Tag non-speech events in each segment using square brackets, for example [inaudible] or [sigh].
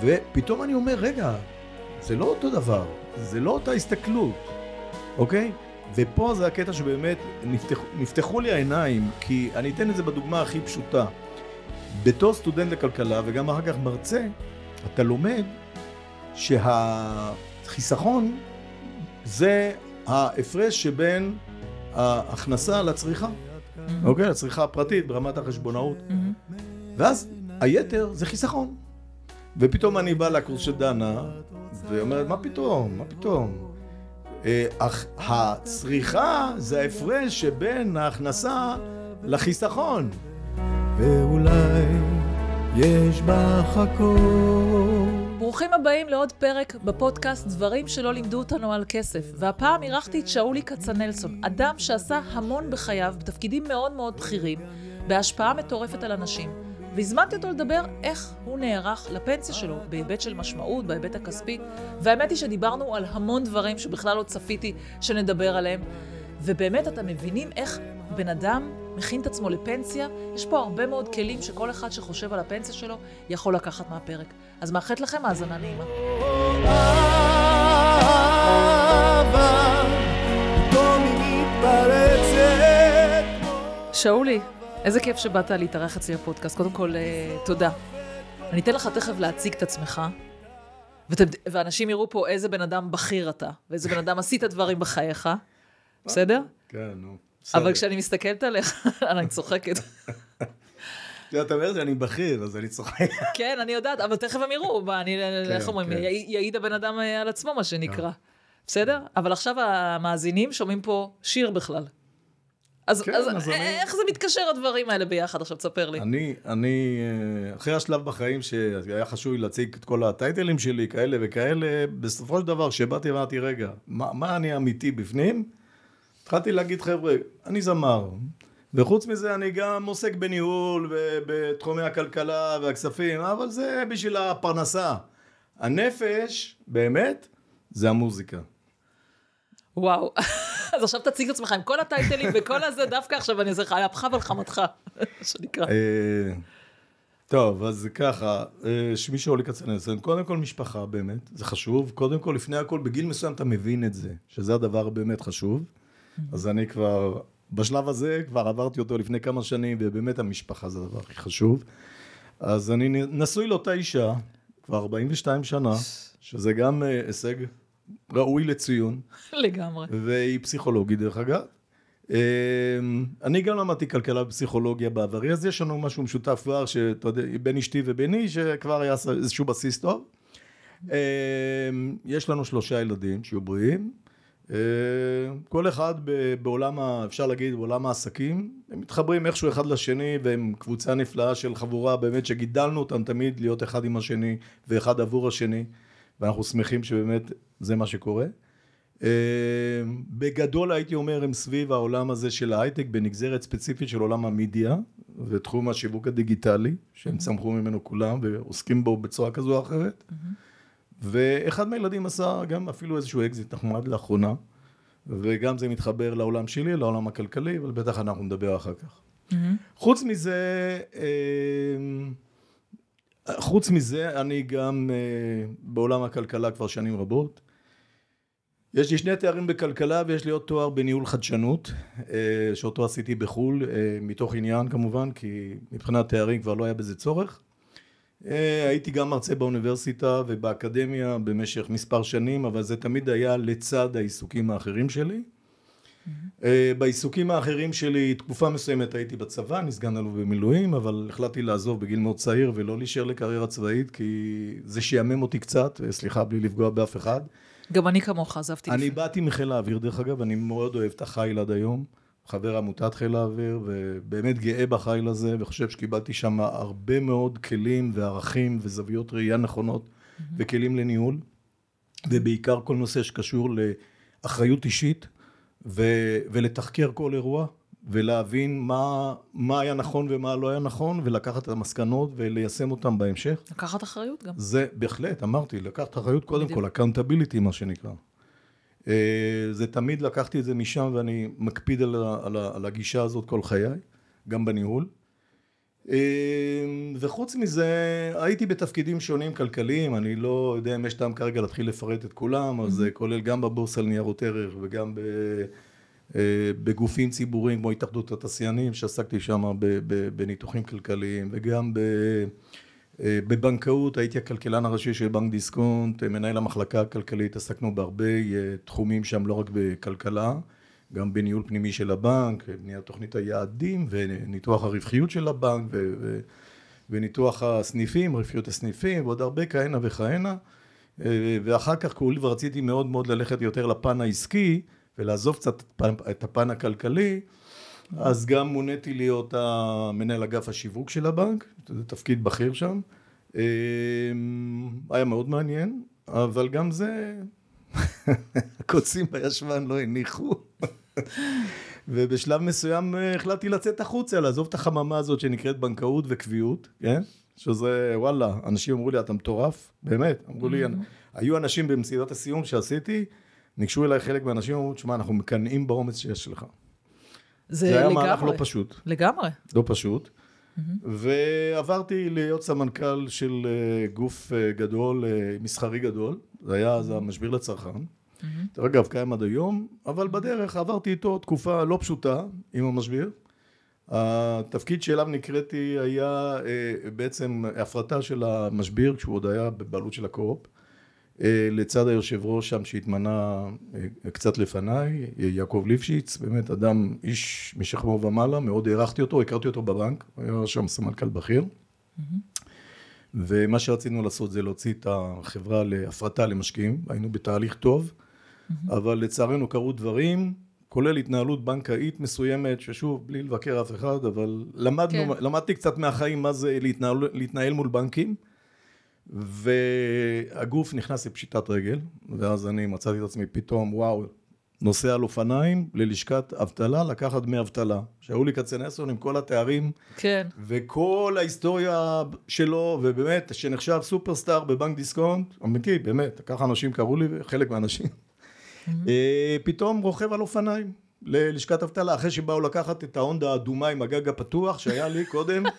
ופתאום אני אומר, רגע, זה לא אותו דבר, זה לא אותה הסתכלות, אוקיי? ופה זה הקטע שבאמת נפתח, נפתחו לי העיניים, כי אני אתן את זה בדוגמה הכי פשוטה. בתור סטודנט לכלכלה וגם אחר כך מרצה, אתה לומד שהחיסכון זה ההפרש שבין ההכנסה לצריכה, אוקיי? לצריכה הפרטית ברמת החשבונאות. ואז היתר זה חיסכון. ופתאום אני בא לקורס של דנה, ואומרת, מה פתאום? מה פתאום? אה, אך הצריכה זה ההפרש שבין ההכנסה לחיסכון. ואולי יש בך הכל. ברוכים הבאים לעוד פרק בפודקאסט דברים שלא לימדו אותנו על כסף. והפעם אירחתי את שאולי כצנלסון, אדם שעשה המון בחייו בתפקידים מאוד מאוד בכירים, בהשפעה מטורפת על אנשים. והזמנתי אותו לדבר איך הוא נערך לפנסיה שלו, בהיבט של משמעות, בהיבט הכספי. והאמת היא שדיברנו על המון דברים שבכלל לא צפיתי שנדבר עליהם. ובאמת אתם מבינים איך בן אדם מכין את עצמו לפנסיה, יש פה הרבה מאוד כלים שכל אחד שחושב על הפנסיה שלו יכול לקחת מהפרק. אז מאחלת לכם האזנה נעימה. שאולי, איזה כיף שבאת להתארח אצלי בפודקאסט. קודם כל, אה, תודה. אני אתן לך תכף להציג את עצמך, ות... ואנשים יראו פה איזה בן אדם בכיר אתה, ואיזה בן אדם עשית דברים בחייך, בסדר? כן, נו. אבל כשאני מסתכלת עליך, [laughs] אני צוחקת. [laughs] אתה אומר שאני בכיר, אז אני צוחק. [laughs] כן, אני יודעת, אבל תכף הם יראו, כן, איך אומרים, כן. יעיד הבן אדם על עצמו, מה שנקרא. בסדר? אבל עכשיו המאזינים שומעים פה שיר בכלל. אז, כן, אז, אז אני- איך זה מתקשר הדברים האלה ביחד? עכשיו תספר לי. אני, אני, אה, אחרי השלב בחיים שהיה חשוב לי להציג את כל הטייטלים שלי, כאלה וכאלה, בסופו של דבר, כשבאתי ואמרתי, רגע, מה, מה אני אמיתי בפנים? התחלתי להגיד, חבר'ה, אני זמר. וחוץ מזה אני גם עוסק בניהול ובתחומי הכלכלה והכספים, אבל זה בשביל הפרנסה. הנפש, באמת, זה המוזיקה. וואו. [laughs] אז עכשיו תציג את עצמך עם כל הטייטלים וכל הזה, דווקא עכשיו אני אעשה לך על אפך ועל חמתך, [laughs] שנקרא. אה, טוב, אז ככה, אה, שמי שאולי כצנלסון, קודם כל משפחה באמת, זה חשוב. קודם כל, לפני הכל, בגיל מסוים אתה מבין את זה, שזה הדבר באמת חשוב. אז אני כבר, בשלב הזה כבר עברתי אותו לפני כמה שנים, ובאמת המשפחה זה הדבר הכי חשוב. אז אני נשוי לאותה אישה, כבר 42 שנה, שזה גם אה, הישג ראוי לציון. לגמרי. והיא פסיכולוגית דרך אגב. אמ, אני גם למדתי כלכלה ופסיכולוגיה בעברי, אז יש לנו משהו משותף כבר, שאתה יודע, בין אשתי וביני, שכבר היה איזשהו בסיס טוב. אמ, יש לנו שלושה ילדים שיהיו בריאים. אמ, כל אחד בעולם, ה- אפשר להגיד, בעולם העסקים, הם מתחברים איכשהו אחד לשני, והם קבוצה נפלאה של חבורה, באמת שגידלנו אותם תמיד להיות אחד עם השני, ואחד עבור השני, ואנחנו שמחים שבאמת זה מה שקורה. אה, בגדול הייתי אומר הם סביב העולם הזה של ההייטק בנגזרת ספציפית של עולם המדיה ותחום השיווק הדיגיטלי שהם צמחו ממנו כולם ועוסקים בו בצורה כזו או אחרת. ואחד מהילדים עשה גם אפילו איזשהו אקזיט נחמד לאחרונה וגם זה מתחבר לעולם שלי לעולם הכלכלי אבל בטח אנחנו נדבר אחר כך. חוץ מזה אה, חוץ מזה אני גם אה, בעולם הכלכלה כבר שנים רבות יש לי שני תארים בכלכלה ויש לי עוד תואר בניהול חדשנות אה, שאותו עשיתי בחו"ל אה, מתוך עניין כמובן כי מבחינת תארים כבר לא היה בזה צורך. אה, הייתי גם מרצה באוניברסיטה ובאקדמיה במשך מספר שנים אבל זה תמיד היה לצד העיסוקים האחרים שלי. אה, בעיסוקים האחרים שלי תקופה מסוימת הייתי בצבא, אני סגן אלוף במילואים, אבל החלטתי לעזוב בגיל מאוד צעיר ולא להישאר לקריירה צבאית כי זה שיאמם אותי קצת, סליחה בלי לפגוע באף אחד. גם אני כמוך, עזבתי אני לפני. באתי מחיל האוויר דרך אגב, אני מאוד אוהב את החיל עד היום, חבר עמותת חיל האוויר ובאמת גאה בחיל הזה וחושב שקיבלתי שם הרבה מאוד כלים וערכים וזוויות ראייה נכונות וכלים לניהול ובעיקר כל נושא שקשור לאחריות אישית ו- ולתחקר כל אירוע ולהבין מה, מה היה נכון ומה לא היה נכון ולקחת את המסקנות וליישם אותם בהמשך. לקחת אחריות גם. זה בהחלט, אמרתי, לקחת אחריות קודם בדיוק. כל, accountability מה שנקרא. אה, זה תמיד לקחתי את זה משם ואני מקפיד על, על, על הגישה הזאת כל חיי, גם בניהול. אה, וחוץ מזה, הייתי בתפקידים שונים כלכליים, אני לא יודע אם יש טעם כרגע להתחיל לפרט את כולם, אז זה כולל גם בבורסה לניירות ערך וגם ב... אה, בגופים ציבוריים כמו התאחדות התעשיינים שעסקתי שם בניתוחים כלכליים וגם. אה, בבנקאות הייתי הכלכלן הראשי של בנק דיסקונט, מנהל המחלקה הכלכלית, עסקנו בהרבה תחומים שם, לא רק בכלכלה, גם בניהול פנימי של הבנק, בניית תוכנית היעדים וניתוח הרווחיות של הבנק ו- ו- וניתוח הסניפים, רווחיות הסניפים ועוד הרבה כהנה וכהנה אה, ואחר כך כולי ורציתי מאוד מאוד ללכת יותר לפן העסקי ולעזוב קצת את הפן הכלכלי אז גם מוניתי להיות המנהל אגף השיווק של הבנק, זה תפקיד בכיר שם. אה, היה מאוד מעניין, אבל גם זה, [laughs] הקוצים בישבן לא הניחו. ובשלב מסוים אה, החלטתי לצאת החוצה, לעזוב את החממה הזאת שנקראת בנקאות וקביעות, כן? שזה וואלה, אנשים אמרו לי אתה מטורף, באמת, אמרו לי, היו אנשים במסיבת הסיום שעשיתי, ניגשו אליי חלק מהאנשים, אמרו, תשמע, אנחנו מקנאים באומץ שיש לך. זה, זה היה לגמרי. מהלך לא פשוט. לגמרי. לא פשוט. ועברתי להיות סמנכ"ל של אה, גוף אה, גדול, אה, מסחרי גדול, זה היה אז המשביר לצרכן. דרך אגב, קיים עד היום, אבל בדרך עברתי איתו תקופה לא פשוטה עם המשביר. התפקיד שאליו נקראתי היה בעצם הפרטה של המשביר כשהוא עוד היה בבעלות של הקו-אופ. אה, לצד היושב ראש שם שהתמנה אה, קצת לפניי, יעקב ליפשיץ, באמת אדם, איש משכמו ומעלה, מאוד הערכתי אותו, הכרתי אותו בבנק, היה שם סמנכ"ל בכיר. ומה שרצינו לעשות זה להוציא את החברה להפרטה למשקיעים, היינו בתהליך טוב, אבל לצערנו קרו דברים, כולל התנהלות בנקאית מסוימת, ששוב, בלי לבקר אף אחד, אבל למדנו, כן. למדתי קצת מהחיים מה זה להתנהל, להתנהל מול בנקים. והגוף נכנס לפשיטת רגל, ואז אני מצאתי את עצמי פתאום, וואו, נוסע על אופניים ללשכת אבטלה, לקחת דמי אבטלה. שאולי כצנלסון עם כל התארים, כן. וכל ההיסטוריה שלו, ובאמת, שנחשב סופרסטאר בבנק דיסקונט, אמיתי, באמת, ככה אנשים קראו לי, חלק מהאנשים, mm-hmm. פתאום רוכב על אופניים. ללשכת אבטלה, אחרי שבאו לקחת את ההונדה האדומה עם הגג הפתוח שהיה לי קודם, [laughs]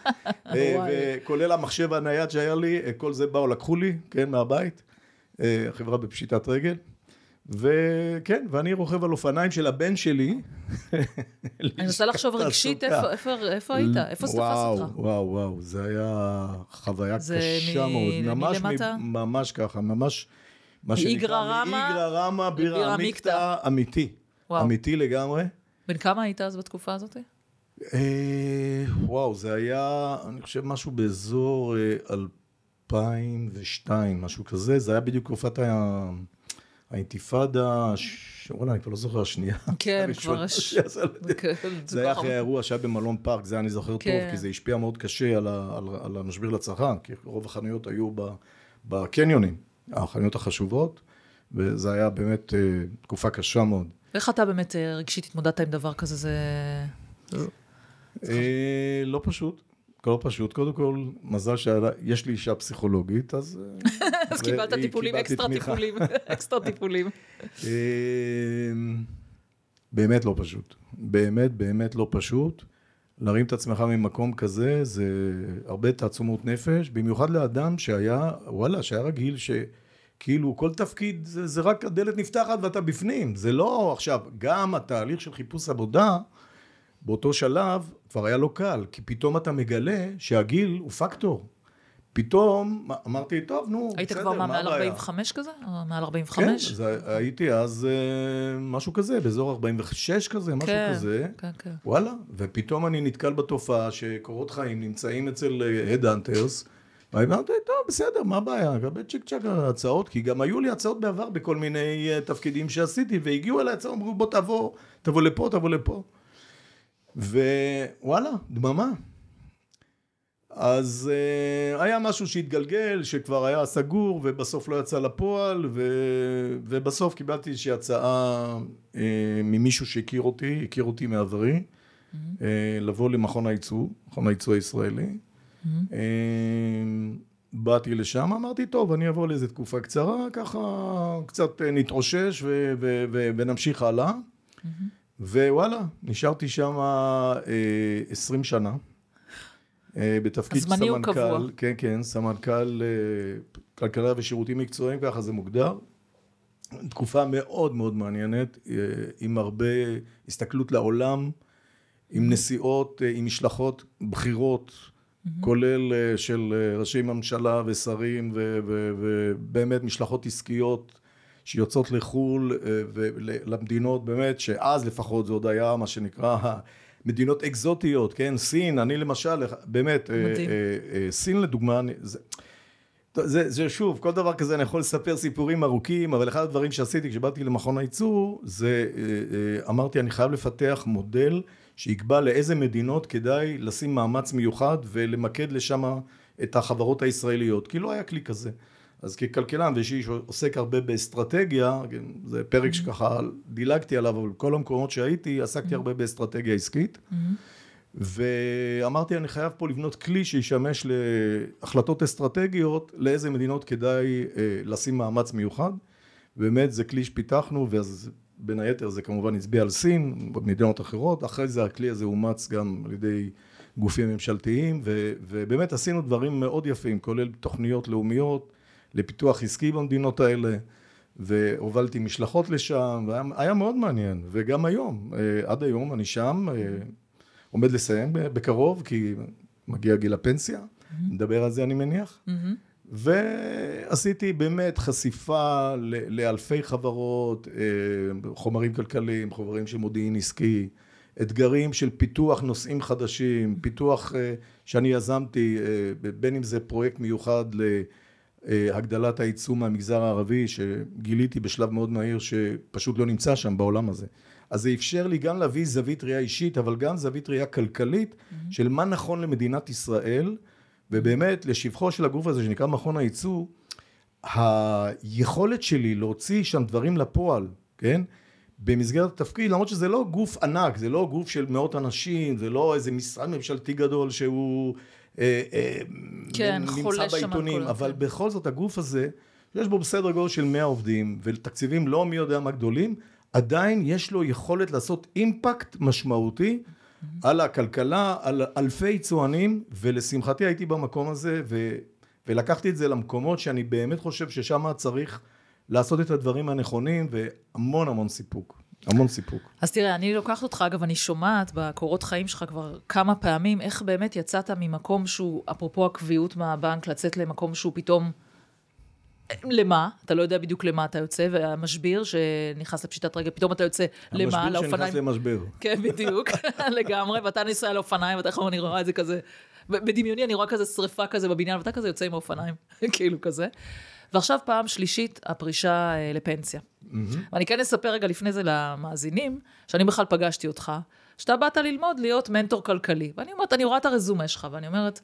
אה, וכולל המחשב הנייד שהיה לי, אה, כל זה באו לקחו לי, כן, מהבית, אה, החברה בפשיטת רגל. וכן, ואני רוכב על אופניים של הבן שלי. [laughs] אני מנסה לחשוב רגשית, איפה, איפה, איפה היית? איפה זה תפס אותך? וואו, וואו, זה היה חוויה קשה מ... מאוד. ממש, מלמטה? ממש ככה, ממש, מה רמא? מאיגרא רמא, בירא עמיקתא. אמיתי. וואו. אמיתי לגמרי. בן כמה היית אז בתקופה הזאת? אה, וואו, זה היה, אני חושב, משהו באזור אה, 2002, משהו כזה. זה היה בדיוק תקופת ה- האינתיפאדה, ש- וואלה, אני כבר לא זוכר, השנייה. [laughs] כן, כבר. שעשה- [laughs] [laughs] כן, זה היה אחרי האירוע שהיה במלון פארק, זה אני זוכר טוב, כן. כי זה השפיע מאוד קשה על, ה, על, על המשבר לצרכן, כי רוב החנויות היו ב, בקניונים, החנויות החשובות, וזה היה באמת אה, תקופה קשה מאוד. איך אתה באמת אה, רגשית התמודדת עם דבר כזה? זה... אה, לא פשוט, לא פשוט. קודם כל, מזל שיש לי אישה פסיכולוגית, אז... אה, [laughs] אז קיבלת טיפולים, [laughs] אקסטרה. טיפולים, אקסטרה טיפולים. אה, באמת לא פשוט. באמת, באמת לא פשוט. להרים את עצמך ממקום כזה, זה הרבה תעצומות נפש, במיוחד לאדם שהיה, וואלה, שהיה רגיל ש... כאילו כל תפקיד זה, זה רק הדלת נפתחת ואתה בפנים, זה לא עכשיו, גם התהליך של חיפוש עבודה באותו שלב כבר היה לא קל, כי פתאום אתה מגלה שהגיל הוא פקטור. פתאום אמרתי, טוב, נו, היית בסדר, כבר מה, מה מעל הבעיה? 45 כזה? מעל כן, 45? זה, הייתי אז אה, משהו כזה, באזור 46 כזה, משהו כן, כזה. כן, כן. וואלה, ופתאום אני נתקל בתופעה שקורות חיים נמצאים אצל הדאנטרס, ואמרתי, טוב, בסדר, מה הבעיה? גם צ'יק צ'אק הצעות, כי גם היו לי הצעות בעבר בכל מיני אה, תפקידים שעשיתי, והגיעו אליי הצעות, אמרו, בוא תבוא, תבוא לפה, תבוא לפה. ווואלה, דממה. אז uh, היה משהו שהתגלגל, שכבר היה סגור, ובסוף לא יצא לפועל, ו... ובסוף קיבלתי איזושהי הצעה uh, ממישהו שהכיר אותי, הכיר אותי מעברי, mm-hmm. uh, לבוא למכון הייצוא, מכון הייצוא הישראלי. Mm-hmm. באתי לשם, אמרתי, טוב, אני אבוא לאיזו תקופה קצרה, ככה קצת uh, נתאושש ו... ו... ו... ונמשיך הלאה. Mm-hmm. ווואלה, נשארתי שם uh, 20 שנה. אה, בתפקיד הזמני הוא סמנכ"ל, קבוע. כן, כן, סמנכ"ל אה, כלכלה ושירותים מקצועיים, ככה זה מוגדר. תקופה מאוד מאוד מעניינת, אה, עם הרבה הסתכלות לעולם, עם נסיעות, אה, עם משלחות בכירות, כולל אה, של אה, ראשי ממשלה ושרים, ובאמת משלחות עסקיות שיוצאות לחו"ל אה, ולמדינות, באמת, שאז לפחות זה עוד היה מה שנקרא [laughs] מדינות אקזוטיות, כן, סין, אני למשל, באמת, מדהים. סין לדוגמה, זה, זה, זה שוב, כל דבר כזה אני יכול לספר סיפורים ארוכים, אבל אחד הדברים שעשיתי כשבאתי למכון הייצור, זה אמרתי אני חייב לפתח מודל שיקבע לאיזה מדינות כדאי לשים מאמץ מיוחד ולמקד לשם את החברות הישראליות, כי לא היה כלי כזה. אז ככלכלן ואיש שעוסק הרבה באסטרטגיה, כן, זה פרק שככה דילגתי עליו, אבל כל המקומות שהייתי עסקתי הרבה באסטרטגיה עסקית. ואמרתי אני חייב פה לבנות כלי שישמש להחלטות אסטרטגיות לאיזה מדינות כדאי אה, לשים מאמץ מיוחד באמת זה כלי שפיתחנו ואז בין היתר זה כמובן הצביע על סין במדינות אחרות אחרי זה הכלי הזה אומץ גם על ידי גופים ממשלתיים ו, ובאמת עשינו דברים מאוד יפים כולל תוכניות לאומיות לפיתוח עסקי במדינות האלה והובלתי משלחות לשם והיה היה מאוד מעניין וגם היום אה, עד היום אני שם אה, עומד לסיים בקרוב, כי מגיע גיל הפנסיה, נדבר על זה אני מניח. ועשיתי באמת חשיפה לאלפי חברות, אה, חומרים כלכליים, חומרים של מודיעין עסקי, אתגרים של פיתוח נושאים חדשים, פיתוח אה, שאני יזמתי, אה, בין אם זה פרויקט מיוחד להגדלת הייצוא מהמגזר הערבי, שגיליתי בשלב מאוד מהיר שפשוט לא נמצא שם בעולם הזה. אז זה אפשר לי גם להביא זווית ראייה אישית, אבל גם זווית ראייה כלכלית של מה נכון למדינת ישראל, ובאמת לשבחו של הגוף הזה שנקרא מכון הייצוא, היכולת שלי להוציא שם דברים לפועל, כן? במסגרת התפקיד, למרות שזה לא גוף ענק, זה לא גוף של מאות אנשים, זה לא איזה משרד ממשלתי גדול שהוא אה, אה, כן, נמצא בעיתונים, אבל. בכל זאת הגוף הזה, יש בו בסדר גודל של 100 עובדים, ותקציבים לא מי יודע מה גדולים, עדיין יש לו יכולת לעשות אימפקט משמעותי על הכלכלה, על אלפי יצואנים, ולשמחתי הייתי במקום הזה, ו, ולקחתי את זה למקומות שאני באמת חושב ששם צריך לעשות את הדברים הנכונים, והמון המון סיפוק, המון סיפוק. אז תראה, אני לוקחת אותך, אגב, אני שומעת בקורות חיים שלך כבר כמה פעמים, איך באמת יצאת ממקום שהוא, אפרופו הקביעות מהבנק, לצאת למקום שהוא פתאום... למה? אתה לא יודע בדיוק למה אתה יוצא, והמשביר שנכנס לפשיטת רגל, פתאום אתה יוצא למה? המשביר שנכנס לאופניים. למשבר. כן, בדיוק, [laughs] לגמרי, ואתה נוסע על אופניים, ואתה יכול, אני רואה את זה כזה, בדמיוני אני רואה כזה שריפה כזה בבניין, ואתה כזה יוצא עם האופניים, [laughs] כאילו כזה. ועכשיו פעם שלישית, הפרישה אה, לפנסיה. ואני כן אספר רגע לפני זה למאזינים, שאני בכלל פגשתי אותך, שאתה באת ללמוד להיות מנטור כלכלי. ואני אומרת, אני רואה את הרזומה שלך, ואני אומרת,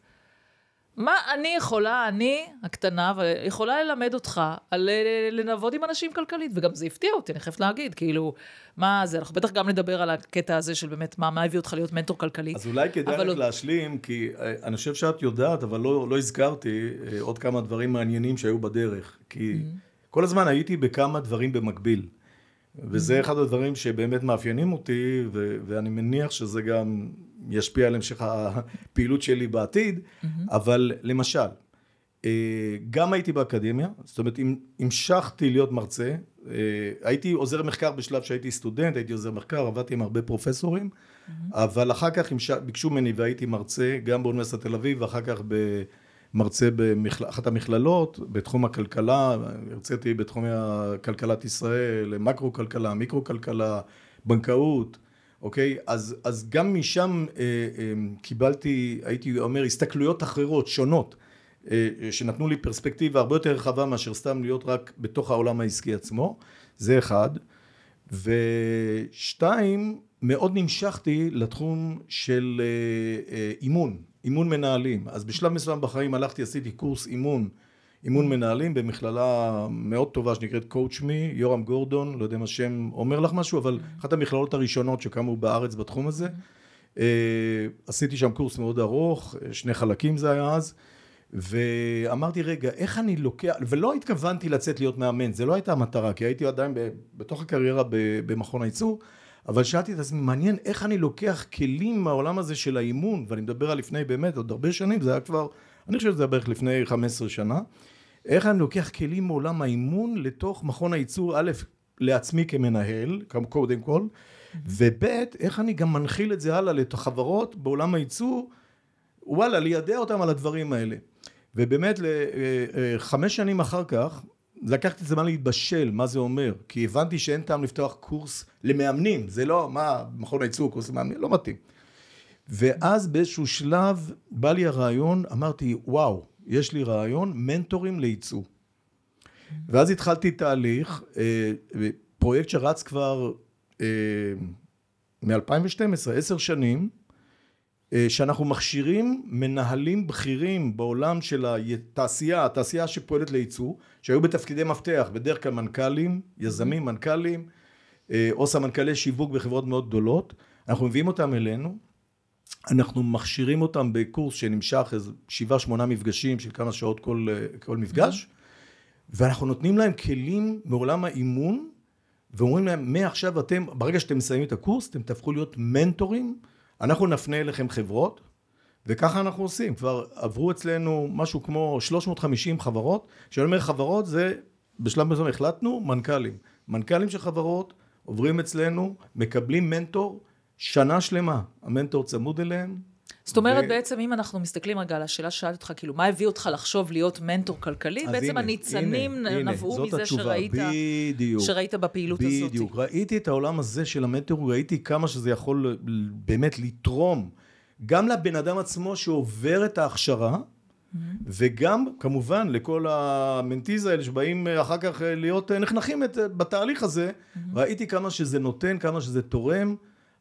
מה אני יכולה, אני הקטנה, יכולה ללמד אותך על אה, לנעבוד עם אנשים כלכלית, וגם זה הפתיע אותי, אני חייבת להגיד, כאילו, מה זה, אנחנו בטח גם נדבר על הקטע הזה של באמת, מה, מה הביא אותך להיות מנטור כלכלי. אז אולי כדאי רק עוד- להשלים, כי אה, אני חושב שאת יודעת, אבל לא, לא הזכרתי אה, עוד כמה דברים מעניינים שהיו בדרך. כי Mm-hmm. כל הזמן הייתי בכמה דברים במקביל. וזה אחד הדברים שבאמת מאפיינים אותי, ו- ואני מניח שזה גם ישפיע על המשך הפעילות שלי בעתיד, Mm-hmm. אבל למשל, אה, גם הייתי באקדמיה, זאת אומרת, המשכתי להיות מרצה, אה, הייתי עוזר מחקר בשלב שהייתי סטודנט, הייתי עוזר מחקר, עבדתי עם הרבה פרופסורים, אבל אחר כך ביקשו ממני והייתי מרצה גם באוניברסיטת תל אביב, ואחר כך מרצה באחת המכללות, בתחום הכלכלה, הרציתי בתחום כלכלת ישראל, מקרו כלכלה, מיקרו כלכלה, בנקאות, אוקיי? אז, אז גם משם אה, אה, קיבלתי, הייתי אומר, הסתכלויות אחרות, שונות. אה, שנתנו לי פרספקטיבה הרבה יותר רחבה מאשר סתם להיות רק בתוך העולם העסקי עצמו, זה אחד. ושתיים, מאוד נמשכתי לתחום של אה, אה, אימון, אימון מנהלים. אז בשלב מסוים בחיים הלכתי, עשיתי קורס אימון, אימון מנהלים במכללה מאוד טובה שנקראת Coach Me, יורם גורדון, לא יודע אם השם אומר לך משהו, אבל אחת המכללות הראשונות שקמו בארץ בתחום הזה. אה, עשיתי שם קורס מאוד ארוך, שני חלקים זה היה אז. ואמרתי רגע איך אני לוקח ולא התכוונתי לצאת להיות מאמן זה לא הייתה המטרה כי הייתי עדיין ב, בתוך הקריירה ב, במכון הייצור אבל שאלתי את עצמי, מעניין איך אני לוקח כלים מהעולם הזה של האימון, ואני מדבר על לפני באמת עוד הרבה שנים, זה היה כבר, אני חושב שזה היה בערך לפני 15 שנה, איך אני לוקח כלים מעולם האימון לתוך מכון הייצור, א', לעצמי כמנהל, קודם כל, וב', איך אני גם מנחיל את זה הלאה לחברות בעולם הייצור, וואלה, לידע אותם על הדברים האלה. ובאמת, אה, אה, חמש שנים אחר כך, לקחתי זמן להתבשל, מה זה אומר, כי הבנתי שאין טעם לפתוח קורס למאמנים, זה לא, מה, מכון הייצור, קורס למאמנים, לא מתאים. ואז באיזשהו שלב בא לי הרעיון, אמרתי, וואו, יש לי רעיון, מנטורים לייצוא. ואז התחלתי תהליך, אה, פרויקט שרץ כבר מ-2012, עשר שנים, אה, שאנחנו מכשירים מנהלים בכירים בעולם של התעשייה, התעשייה שפועלת לייצוא, שהיו בתפקידי מפתח, בדרך כלל מנכ"לים, יזמים, מנכ"לים, אה, או סמנכ"לי שיווק בחברות מאוד גדולות, אנחנו מביאים אותם אלינו, אנחנו מכשירים אותם בקורס שנמשך איזה שבעה שמונה מפגשים של כמה שעות כל, אה, כל מפגש, ואנחנו נותנים להם כלים מעולם האימון, ואומרים להם מעכשיו אתם, ברגע שאתם מסיימים את הקורס, אתם תהפכו להיות מנטורים אנחנו נפנה אליכם חברות, וככה אנחנו עושים. כבר עברו אצלנו משהו כמו 350 חברות, כשאני אומר חברות זה, בשלב מסוים החלטנו, מנכ"לים. מנכ"לים של חברות עוברים אצלנו, מקבלים מנטור שנה שלמה. המנטור צמוד אליהם. זאת אומרת, ו... בעצם אם אנחנו מסתכלים רגע על השאלה ששאלתי אותך, כאילו, מה הביא אותך לחשוב להיות מנטור כלכלי? בעצם הנה, הניצנים הנה, נבעו מזה התשובה. שראית, בדיוק, שראית בפעילות בדיוק. הזאת. בדיוק, ראיתי את העולם הזה של המנטור, ראיתי כמה שזה יכול באמת לתרום, גם לבן אדם עצמו שעובר את ההכשרה, mm-hmm. וגם כמובן לכל המנטיז האלה שבאים אחר כך להיות נחנכים בתהליך הזה, mm-hmm. ראיתי כמה שזה נותן, כמה שזה תורם.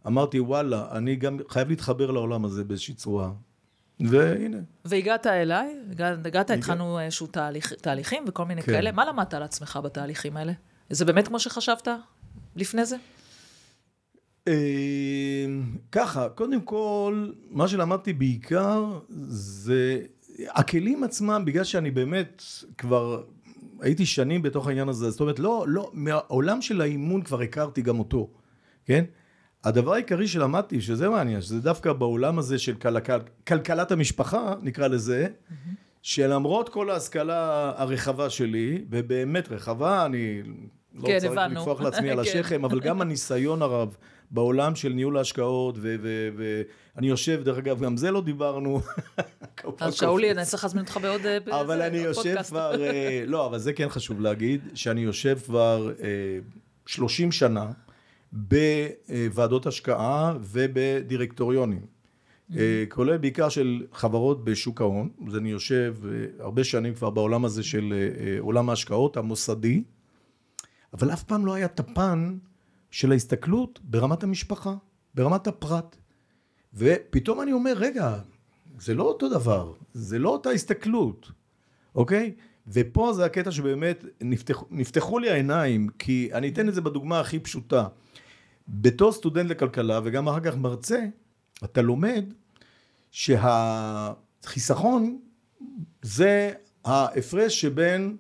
אמרתי וואלה, אני גם חייב להתחבר לעולם הזה באיזושהי צורה. והנה. והגעת אליי, הגעת, הגעת התחלנו איזשהו תהליך, תהליכים וכל מיני כן. כאלה. מה למדת על עצמך בתהליכים האלה? זה באמת כמו שחשבת לפני זה? אמ, ככה, קודם כל, מה שלמדתי בעיקר זה הכלים עצמם, בגלל שאני באמת כבר הייתי שנים בתוך העניין הזה, זאת אומרת, לא, לא, מהעולם של האימון כבר הכרתי גם אותו, כן? הדבר העיקרי שלמדתי, שזה מעניין, שזה דווקא בעולם הזה של כלכל, כלכלת המשפחה, נקרא לזה, mm-hmm. שלמרות כל ההשכלה הרחבה שלי, ובאמת רחבה, אני לא כן, צריך הבנו. לטפוח [laughs] לעצמי על כן. השכם, אבל גם הניסיון הרב בעולם של ניהול ההשקעות, ואני יושב, דרך אגב, גם זה לא דיברנו. [laughs] אז שאולי, אני צריך להזמין אותך בעוד פודקאסט. אבל אני יושב כבר, אה, לא, אבל זה כן חשוב להגיד, שאני יושב כבר 30 אה, שנה. בוועדות השקעה ובדירקטוריונים. Mm-hmm. כולל בעיקר של חברות בשוק ההון, אז אני יושב אה, הרבה שנים כבר בעולם הזה של אה, עולם ההשקעות המוסדי, אבל אף פעם לא היה את הפן של ההסתכלות ברמת המשפחה, ברמת הפרט. ופתאום אני אומר, רגע, זה לא אותו דבר, זה לא אותה הסתכלות, אוקיי? ופה זה הקטע שבאמת נפתח, נפתחו לי העיניים, כי אני אתן את זה בדוגמה הכי פשוטה. בתור סטודנט לכלכלה וגם אחר כך מרצה, אתה לומד שהחיסכון זה ההפרש שבין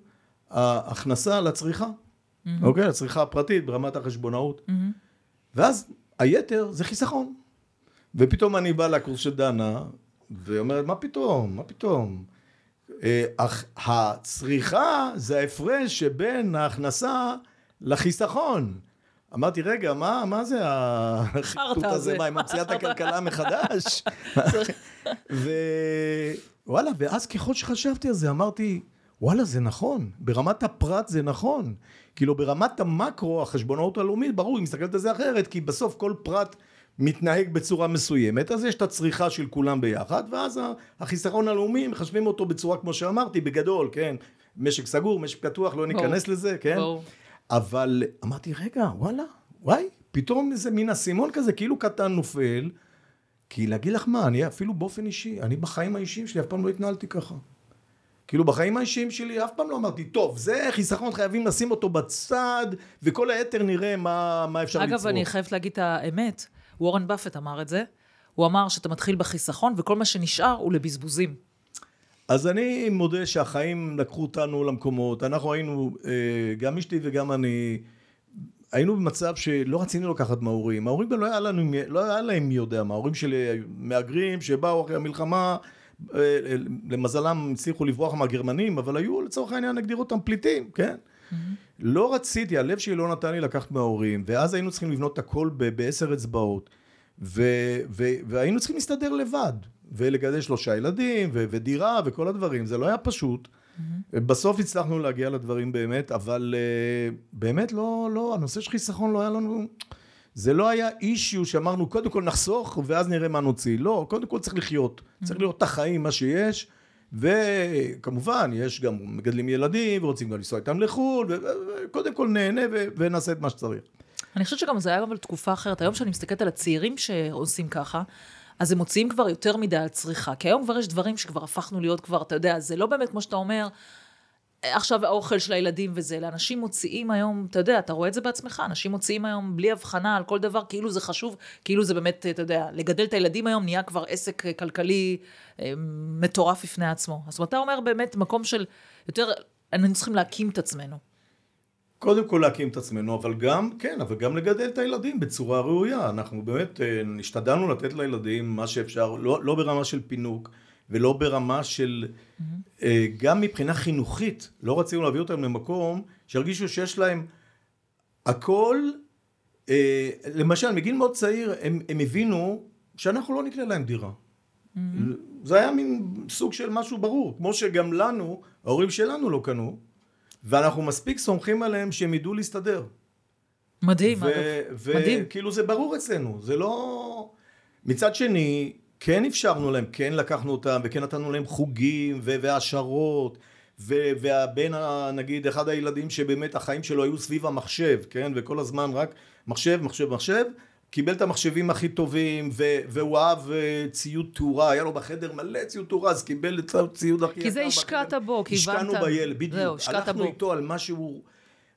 ההכנסה לצריכה, mm-hmm. אוקיי? לצריכה הפרטית ברמת החשבונאות. Mm-hmm. ואז היתר זה חיסכון. ופתאום אני בא לקורס של דנה, ואומרת, מה פתאום? מה פתאום? אה, הצריכה זה ההפרש שבין ההכנסה לחיסכון. אמרתי, רגע, מה, מה זה [laughs] החיטוט הזה? מה, היא ממציאה את הכלכלה מחדש? [laughs] [laughs] ווואלה, ואז ככל שחשבתי על זה, אמרתי, וואלה, זה נכון. ברמת הפרט זה נכון. כאילו, ברמת המקרו, החשבונאות הלאומית, ברור, היא מסתכלת על זה אחרת, כי בסוף כל פרט מתנהג בצורה מסוימת, אז יש את הצריכה של כולם ביחד, ואז החיסכון הלאומי, מחשבים אותו בצורה, כמו שאמרתי, בגדול, כן? משק סגור, משק פתוח, לא ניכנס לזה, כן? ברור. אבל אמרתי, רגע, וואלה, וואי, פתאום איזה מין אסימון כזה, כאילו קטן נופל. כי להגיד לך מה, אני אפילו באופן אישי, אני בחיים האישיים שלי אף פעם לא התנהלתי ככה. כאילו בחיים האישיים שלי אף פעם לא אמרתי, טוב, זה חיסכון, חייבים לשים אותו בצד, וכל היתר נראה מה, מה אפשר לצרוך. אגב, אני חייבת להגיד את האמת, וורן באפט אמר את זה, הוא אמר שאתה מתחיל בחיסכון, וכל מה שנשאר הוא לבזבוזים. אז אני מודה שהחיים לקחו אותנו למקומות, אנחנו היינו, אה, גם אשתי וגם אני, היינו במצב שלא רצינו לקחת מההורים. ההורים לא היה, לנו, לא היה להם מי יודע מה. ההורים שלי היו מהגרים שבאו אחרי המלחמה, אה, למזלם הצליחו לברוח מהגרמנים, אבל היו לצורך העניין נגדיר אותם פליטים, כן? Mm-hmm. לא רציתי, הלב שלי לא נתן לי לקחת מההורים, ואז היינו צריכים לבנות הכל בעשר אצבעות, ו, ו, והיינו צריכים להסתדר לבד, ולגדל שלושה ילדים, ו, ודירה, וכל הדברים, זה לא היה פשוט. Mm-hmm. בסוף הצלחנו להגיע לדברים באמת, אבל uh, באמת לא, לא, הנושא של חיסכון לא היה לנו, זה לא היה אישיו שאמרנו קודם כל נחסוך ואז נראה מה נוציא, לא, קודם כל צריך לחיות, mm-hmm. צריך לראות את החיים, מה שיש, וכמובן יש גם מגדלים ילדים ורוצים גם לנסוע איתם לחו"ל, וקודם כל נהנה ונעשה את מה שצריך. אני חושבת שגם זה היה אבל תקופה אחרת, היום כשאני מסתכלת על הצעירים שעושים ככה, אז הם מוציאים כבר יותר מדי על צריכה. כי היום כבר יש דברים שכבר הפכנו להיות כבר, אתה יודע, זה לא באמת כמו שאתה אומר, עכשיו האוכל של הילדים וזה, אלא אנשים מוציאים היום, אתה יודע, אתה רואה את זה בעצמך, אנשים מוציאים היום בלי הבחנה על כל דבר, כאילו זה חשוב, כאילו זה באמת, אתה יודע, לגדל את הילדים היום נהיה כבר עסק כלכלי אה, מטורף בפני עצמו. אז אתה אומר באמת מקום של יותר, היינו צריכים להקים את עצמנו. קודם כל להקים את עצמנו, אבל גם, כן, אבל גם לגדל את הילדים בצורה ראויה. אנחנו באמת אה, השתדלנו לתת לילדים מה שאפשר, לא, לא ברמה של פינוק, ולא ברמה של, mm-hmm. גם מבחינה חינוכית, לא רצינו להביא אותם למקום שירגישו שיש להם הכל, אה, למשל, מגיל מאוד צעיר, הם, הם הבינו שאנחנו לא נקנה להם דירה. Mm-hmm. זה היה מין סוג של משהו ברור, כמו שגם לנו, ההורים שלנו לא קנו. ואנחנו מספיק סומכים עליהם שהם ידעו להסתדר. מדהים, ו- ו- מדהים. וכאילו זה ברור אצלנו, זה לא... מצד שני, כן אפשרנו להם, כן לקחנו אותם, וכן נתנו להם חוגים והעשרות, ו- והבן, נגיד, אחד הילדים שבאמת החיים שלו היו סביב המחשב, כן? וכל הזמן רק מחשב, מחשב, מחשב. קיבל את המחשבים הכי טובים, ו- והוא אהב אה, ציוד תאורה, היה לו בחדר מלא ציוד תאורה, אז קיבל את הציוד הכי כי זה השקעת בו, כי הבנת... השקענו בילד, בדיוק. זהו, השקעת בו. הלכנו איתו על מה שהוא...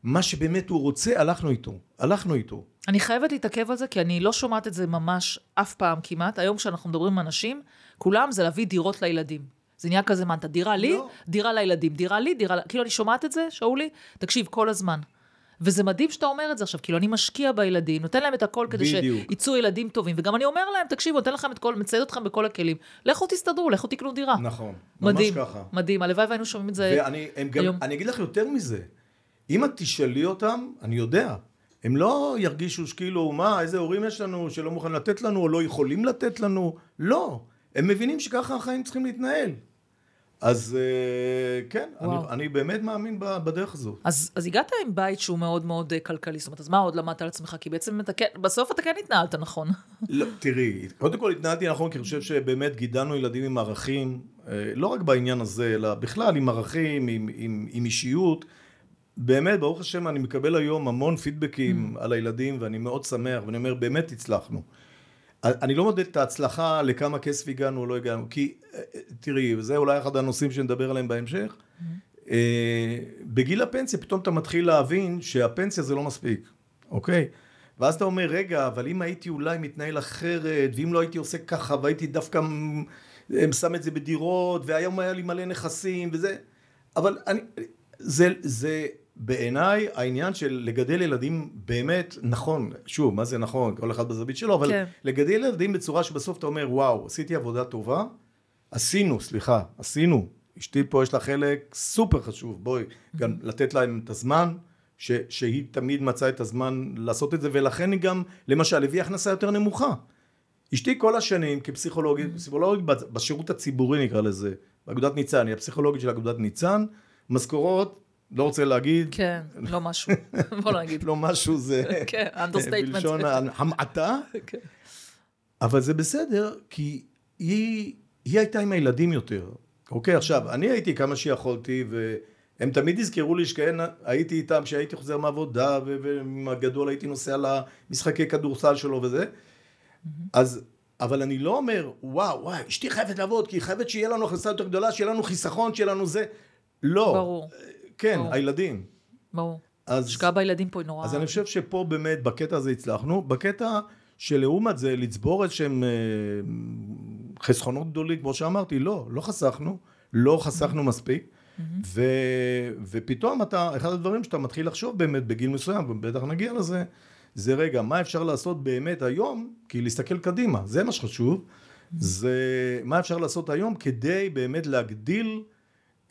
מה שבאמת הוא רוצה, הלכנו איתו. הלכנו איתו. אני חייבת להתעכב על זה, כי אני לא שומעת את זה ממש אף פעם כמעט. היום כשאנחנו מדברים עם אנשים, כולם זה להביא דירות לילדים. זה נהיה כזה, אתה דירה לי, לא. דירה לילדים, דירה לי, דירה... כאילו, אני שומעת את זה, שאולי, תקשיב, כל הזמן. וזה מדהים שאתה אומר את זה עכשיו, כאילו אני משקיע בילדים, נותן להם את הכל כדי שיצאו ילדים טובים, וגם אני אומר להם, תקשיבו, נותן לכם את כל, מצייד אתכם בכל הכלים, לכו תסתדרו, לכו תקנו דירה. נכון, מדהים, ממש ככה. מדהים, הלוואי והיינו שומעים את זה ואני, גם, היום. אני אגיד לך יותר מזה, אם את תשאלי אותם, אני יודע, הם לא ירגישו שכאילו, מה, איזה הורים יש לנו שלא מוכנים לתת לנו, או לא יכולים לתת לנו, לא. הם מבינים שככה החיים צריכים להתנהל. אז אה, כן, אני, אני באמת מאמין בדרך הזו. אז, אז הגעת עם בית שהוא מאוד מאוד אה, כלכלי, זאת אומרת, אז מה עוד למדת על עצמך? כי בעצם אתה כן, בסוף אתה כן התנהלת נכון. [laughs] לא, תראי, קודם כל התנהלתי נכון, כי אני חושב שבאמת גידלנו ילדים עם ערכים, אה, לא רק בעניין הזה, אלא בכלל עם ערכים, עם, עם, עם אישיות. באמת, ברוך השם, אני מקבל היום המון פידבקים mm. על הילדים, ואני מאוד שמח, ואני אומר, באמת הצלחנו. אני לא מודד את ההצלחה לכמה כסף הגענו או לא הגענו, כי תראי, וזה אולי אחד הנושאים שנדבר עליהם בהמשך, mm-hmm. בגיל הפנסיה פתאום אתה מתחיל להבין שהפנסיה זה לא מספיק, אוקיי? ואז אתה אומר, רגע, אבל אם הייתי אולי מתנהל אחרת, ואם לא הייתי עושה ככה, והייתי דווקא שם את זה בדירות, והיום היה לי מלא נכסים, וזה, אבל אני, זה, זה, בעיניי העניין של לגדל ילדים באמת נכון, שוב, מה זה נכון, כל אחד בזווית שלו, אבל כן. לגדל ילדים בצורה שבסוף אתה אומר, וואו, עשיתי עבודה טובה, עשינו, סליחה, עשינו, אשתי פה יש לה חלק סופר חשוב, בואי, גם לתת להם את הזמן, ש, שהיא תמיד מצאה את הזמן לעשות את זה, ולכן היא גם, למשל, הביאה הכנסה יותר נמוכה. אשתי כל השנים כפסיכולוגית, פסיכולוגית בשירות הציבורי נקרא לזה, באגודת ניצן, היא הפסיכולוגית של אגודת ניצן, משכורות לא רוצה להגיד. כן, לא משהו. [laughs] בוא נגיד. לא משהו זה... [laughs] כן, understatement. בלשון המעטה. כן. אבל זה בסדר, כי היא, היא הייתה עם הילדים יותר. אוקיי, עכשיו, אני הייתי כמה שיכולתי, והם תמיד יזכרו לי שכן, הייתי איתם כשהייתי חוזר מעבודה, ועם הגדול הייתי נוסע למשחקי כדורסל שלו וזה. אז, אבל אני לא אומר, וואו, וואי, אשתי חייבת לעבוד, כי היא חייבת שיהיה לנו הכנסה יותר גדולה, שיהיה לנו חיסכון, שיהיה לנו זה. לא. ברור. כן, ברור. הילדים. ברור. אז... השקעה בילדים פה היא נורא... אז אני חושב שפה באמת, בקטע הזה הצלחנו. בקטע שלעומת זה, לצבור איזשהם אה, חסכונות גדולים, כמו שאמרתי, לא, לא חסכנו, לא חסכנו מספיק. ו, ופתאום אתה, אחד הדברים שאתה מתחיל לחשוב באמת בגיל מסוים, ובטח נגיע לזה, זה רגע, מה אפשר לעשות באמת היום, כי להסתכל קדימה, זה מה שחשוב, זה מה אפשר לעשות היום כדי באמת להגדיל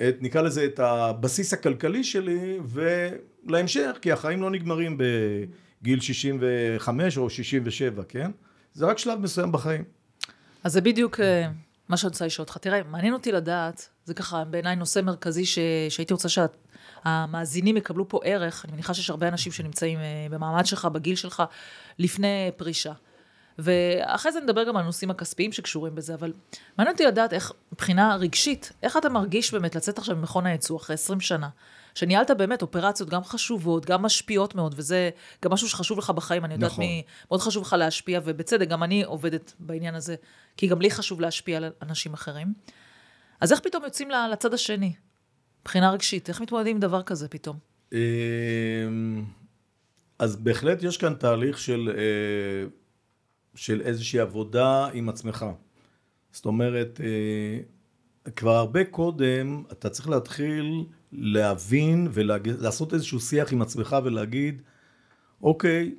את, נקרא לזה, את הבסיס הכלכלי שלי ולהמשך, כי החיים לא נגמרים בגיל 65 או 67, כן? זה רק שלב מסוים בחיים. אז זה בדיוק אה, מה שאני רוצה לשאול אותך. תראה, מעניין אותי לדעת, זה ככה בעיניי נושא מרכזי ש... שהייתי רוצה שהמאזינים יקבלו פה ערך. אני מניחה שיש הרבה אנשים שנמצאים אה, במעמד שלך, בגיל שלך, לפני פרישה. ואחרי זה נדבר גם על הנושאים הכספיים שקשורים בזה, אבל מעניין אותי לדעת איך, מבחינה רגשית, איך אתה מרגיש באמת לצאת עכשיו ממכון הייצוא אחרי 20 שנה, שניהלת באמת אופרציות גם חשובות, גם משפיעות מאוד, וזה גם משהו שחשוב לך בחיים, אני יודעת נכון. מי, מאוד חשוב לך להשפיע, ובצדק, גם אני עובדת בעניין הזה, כי גם לי חשוב להשפיע על אנשים אחרים. אז איך פתאום יוצאים לצד השני, מבחינה רגשית? איך מתמודדים עם דבר כזה פתאום? אמ, אז בהחלט יש כאן תהליך של... אה, של איזושהי עבודה עם עצמך. זאת אומרת, אה, כבר הרבה קודם אתה צריך להתחיל להבין ולעשות איזשהו שיח עם עצמך ולהגיד, אוקיי,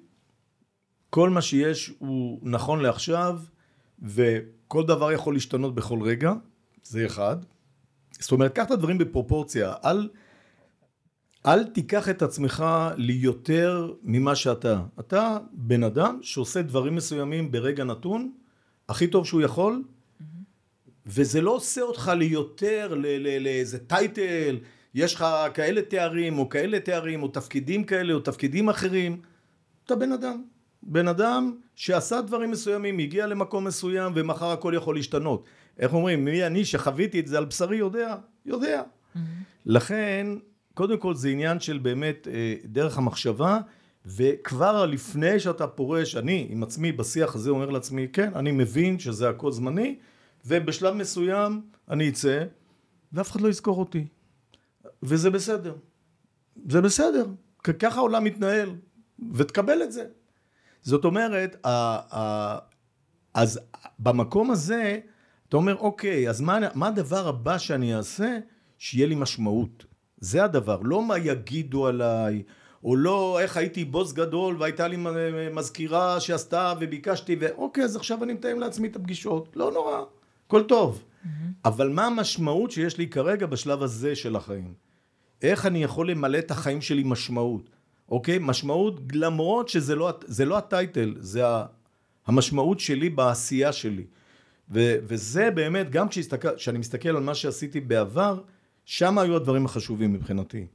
כל מה שיש הוא נכון לעכשיו, וכל דבר יכול להשתנות בכל רגע, זה אחד. זאת אומרת, קח את הדברים בפרופורציה, אל... אל תיקח את עצמך ליותר ממה שאתה. אתה בן אדם שעושה דברים מסוימים ברגע נתון, הכי טוב שהוא יכול, וזה לא עושה אותך ליותר, לאיזה טייטל, יש לך כאלה תארים או כאלה תארים או תפקידים כאלה או תפקידים אחרים. אתה בן אדם. בן אדם שעשה דברים מסוימים, הגיע למקום מסוים ומחר הכל יכול להשתנות. איך אומרים, מי אני שחוויתי את זה על בשרי יודע? יודע. Mm-hmm. לכן קודם כל זה עניין של באמת אה, דרך המחשבה וכבר לפני שאתה פורש, אני עם עצמי בשיח הזה אומר לעצמי כן, אני מבין שזה הכל זמני ובשלב מסוים אני אצא ואף אחד לא יזכור אותי וזה בסדר, זה בסדר, ככה העולם מתנהל ותקבל את זה. זאת אומרת, ה, ה, אז במקום הזה אתה אומר אוקיי, אז מה, מה הדבר הבא שאני אעשה שיהיה לי משמעות? זה הדבר, לא מה יגידו עליי, או לא איך הייתי בוס גדול והייתה לי מזכירה שעשתה וביקשתי ואוקיי אז עכשיו אני מתאם לעצמי את הפגישות, לא נורא, הכל טוב. Mm-hmm. אבל מה המשמעות שיש לי כרגע בשלב הזה של החיים? איך אני יכול למלא את החיים שלי משמעות? אוקיי? משמעות למרות שזה לא, לא הטייטל, זה המשמעות שלי בעשייה שלי. ו, וזה באמת, גם כשאני מסתכל על מה שעשיתי בעבר, שם היו הדברים החשובים מבחינתי.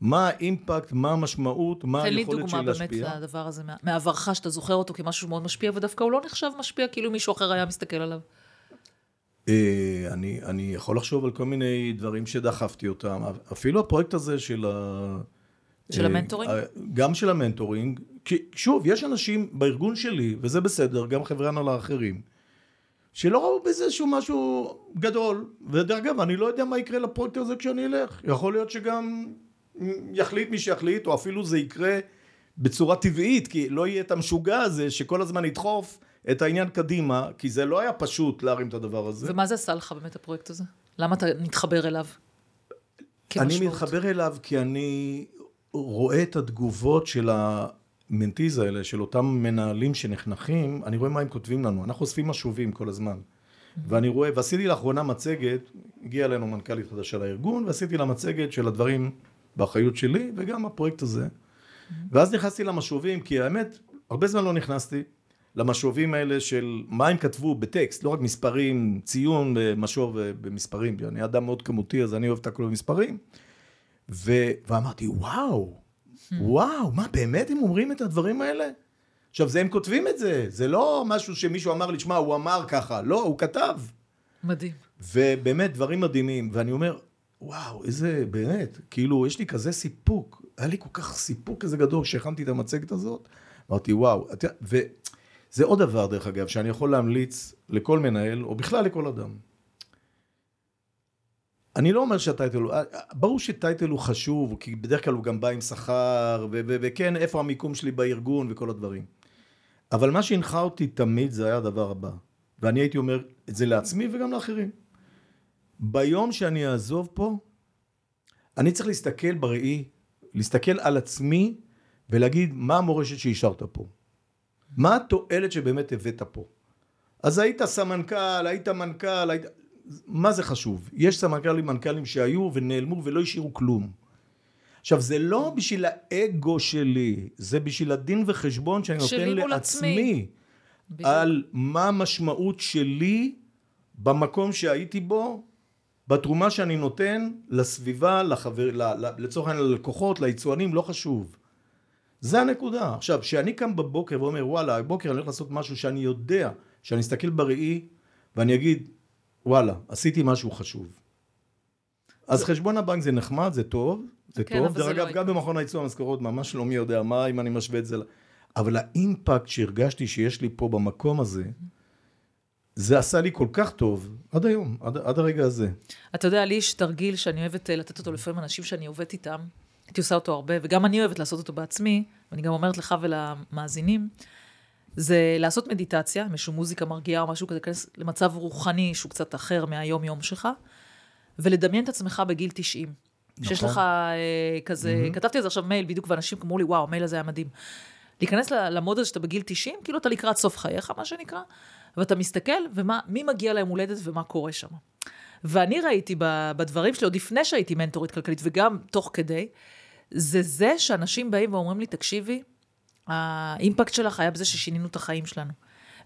מה האימפקט, מה המשמעות, מה היכולת שלי להשפיע. תן לי דוגמה באמת לדבר הזה, מעברך שאתה זוכר אותו כמשהו מאוד משפיע, ודווקא הוא לא נחשב משפיע כאילו מישהו אחר היה מסתכל עליו. אה, אני, אני יכול לחשוב על כל מיני דברים שדחפתי אותם, אפילו הפרויקט הזה של ה... של המנטורינג? אה, גם של המנטורינג, כי שוב, יש אנשים בארגון שלי, וזה בסדר, גם חברי הנהלה אחרים, שלא ראו בזה איזשהו משהו גדול. ודרך אגב, אני לא יודע מה יקרה לפרויקט הזה כשאני אלך. יכול להיות שגם יחליט מי שיחליט, או אפילו זה יקרה בצורה טבעית, כי לא יהיה את המשוגע הזה שכל הזמן ידחוף את העניין קדימה, כי זה לא היה פשוט להרים את הדבר הזה. ומה זה עשה לך באמת הפרויקט הזה? למה אתה מתחבר אליו? כמשמעות? אני מתחבר אליו כי אני רואה את התגובות של ה... המנטיז האלה של אותם מנהלים שנחנכים, אני רואה מה הם כותבים לנו, אנחנו אוספים משובים כל הזמן. ואני רואה, ועשיתי לאחרונה מצגת, הגיעה אלינו מנכ"לית חדשה לארגון, ועשיתי לה מצגת של הדברים באחריות שלי, וגם הפרויקט הזה. ואז נכנסתי למשובים, כי האמת, הרבה זמן לא נכנסתי למשובים האלה של מה הם כתבו בטקסט, לא רק מספרים, ציון במשוב במספרים, אני אדם מאוד כמותי, אז אני אוהב את הכל במספרים. ו... ואמרתי, וואו, וואו, מה באמת הם אומרים את הדברים האלה? עכשיו, זה הם כותבים את זה, זה לא משהו שמישהו אמר לי, שמע, הוא אמר ככה, לא, הוא כתב. מדהים. ובאמת, דברים מדהימים, ואני אומר, וואו, איזה, באמת, כאילו, יש לי כזה סיפוק, היה לי כל כך סיפוק כזה גדול כשהכנתי את המצגת הזאת, אמרתי, וואו, וזה עוד דבר, דרך אגב, שאני יכול להמליץ לכל מנהל, או בכלל לכל אדם. אני לא אומר שהטייטל, ברור שטייטל הוא חשוב, כי בדרך כלל הוא גם בא עם שכר, וכן, איפה המיקום שלי בארגון וכל הדברים. אבל מה שהנחה אותי תמיד זה היה הדבר הבא. ואני הייתי אומר את זה לעצמי וגם לאחרים. ביום שאני אעזוב פה, אני צריך להסתכל בראי, להסתכל על עצמי ולהגיד מה המורשת שהשארת פה. מה התועלת שבאמת הבאת פה. אז היית סמנכ"ל, היית מנכ"ל, היית... מה זה חשוב? יש סמנכ"לים, מנכ"לים שהיו ונעלמו ולא השאירו כלום. עכשיו, זה לא בשביל האגו שלי, זה בשביל הדין וחשבון שאני נותן לעצמי. עצמי. על מה המשמעות שלי במקום שהייתי בו, בתרומה שאני נותן לסביבה, לחבר, לצורך העניין ללקוחות, ליצואנים, לא חשוב. זה הנקודה. עכשיו, כשאני קם בבוקר ואומר, וואלה, הבוקר אני הולך לעשות משהו שאני יודע, שאני אסתכל בראי ואני אגיד, וואלה, עשיתי משהו חשוב. אז חשבון הבנק זה נחמד, זה טוב, זה כן, טוב. דרך זה אגב, לא גם במכון הייצוא המשכורות ממש לא מי יודע מה, אם אני משווה את זה. אבל האימפקט שהרגשתי שיש לי פה במקום הזה, זה עשה לי כל כך טוב, עד היום, עד, עד הרגע הזה. אתה יודע, לי יש תרגיל שאני אוהבת אה, לתת אותו לפעמים אנשים שאני עובדת איתם. הייתי עושה אותו הרבה, וגם אני אוהבת לעשות אותו בעצמי, ואני גם אומרת לך ולמאזינים, זה לעשות מדיטציה, עם איזושהי מוזיקה מרגיעה או משהו כזה, להיכנס למצב רוחני שהוא קצת אחר מהיום-יום שלך, ולדמיין את עצמך בגיל 90. שיש נכון. לך אה, כזה, כתבתי על זה עכשיו מייל בדיוק, ואנשים אמרו לי, וואו, המייל הזה היה מדהים. להיכנס למוד הזה שאתה בגיל 90, כאילו אתה לקראת סוף חייך, מה שנקרא, ואתה מסתכל, ומי מגיע ליום הולדת ומה קורה שם. ואני ראיתי בדברים שלי, עוד לפני שהייתי מנטורית כלכלית, וגם תוך כדי, זה זה שאנשים באים ואומרים לי, תקשיבי, האימפקט שלך היה בזה ששינינו את החיים שלנו.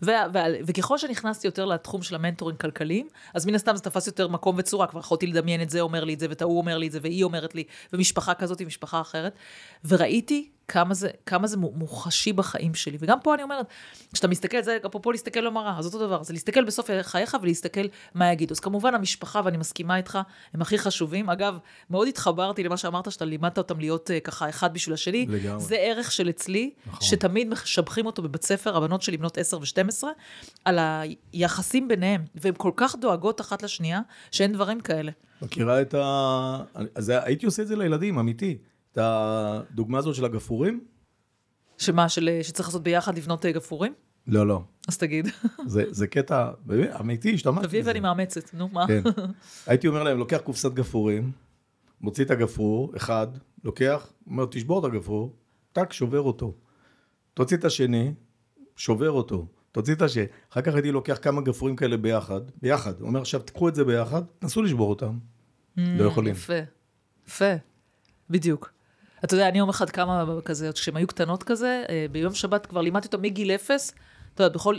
ו- ו- וככל שנכנסתי יותר לתחום של המנטורים כלכליים, אז מן הסתם זה תפס יותר מקום וצורה, כבר יכולתי לדמיין את זה אומר לי את זה, ואת ההוא אומר לי את זה, והיא אומרת לי, ומשפחה כזאת עם משפחה אחרת. וראיתי כמה זה, כמה זה מוחשי בחיים שלי. וגם פה אני אומרת, כשאתה מסתכל, זה אפרופו להסתכל במראה, אז אותו דבר, זה להסתכל בסוף חייך ולהסתכל מה יגידו. אז כמובן המשפחה, ואני מסכימה איתך, הם הכי חשובים. אגב, מאוד התחברתי למה שאמרת, שאתה לימדת אותם להיות אה, ככה אחד בשביל השני. לגמרי. זה ערך של אצלי, נכון. שתמיד משבחים אותו בבית ספר, הבנות שלי בנות 10 ו-12, על היחסים ביניהם, והן כל כך דואגות אחת לשנייה, שאין דברים כאלה. מכירה את ה... אז הייתי עושה את זה לילדים, אמיתי. את הדוגמה הזאת של הגפרורים? שמה, של, שצריך לעשות ביחד לבנות אה, גפרורים? לא, לא. אז תגיד. [laughs] זה, זה קטע, באמת, אמיתי, השתמשתי תביא בזה. ואני מאמצת, נו, מה? כן. [laughs] הייתי אומר להם, לוקח קופסת גפרורים, מוציא את הגפרור, אחד, לוקח, אומר, תשבור את הגפרור, טק, שובר אותו. תוציא את השני, שובר אותו. תוציא את השני. אחר כך הייתי לוקח כמה גפרורים כאלה ביחד, ביחד. הוא אומר, עכשיו תקחו את זה ביחד, תנסו לשבור אותם. לא יכולים. יפה, יפה, בדיוק. אתה יודע, אני יום אחד כמה כזה, כשהן היו קטנות כזה, אה, ביום שבת כבר לימדתי אותם מגיל אפס. אתה יודע, בכל,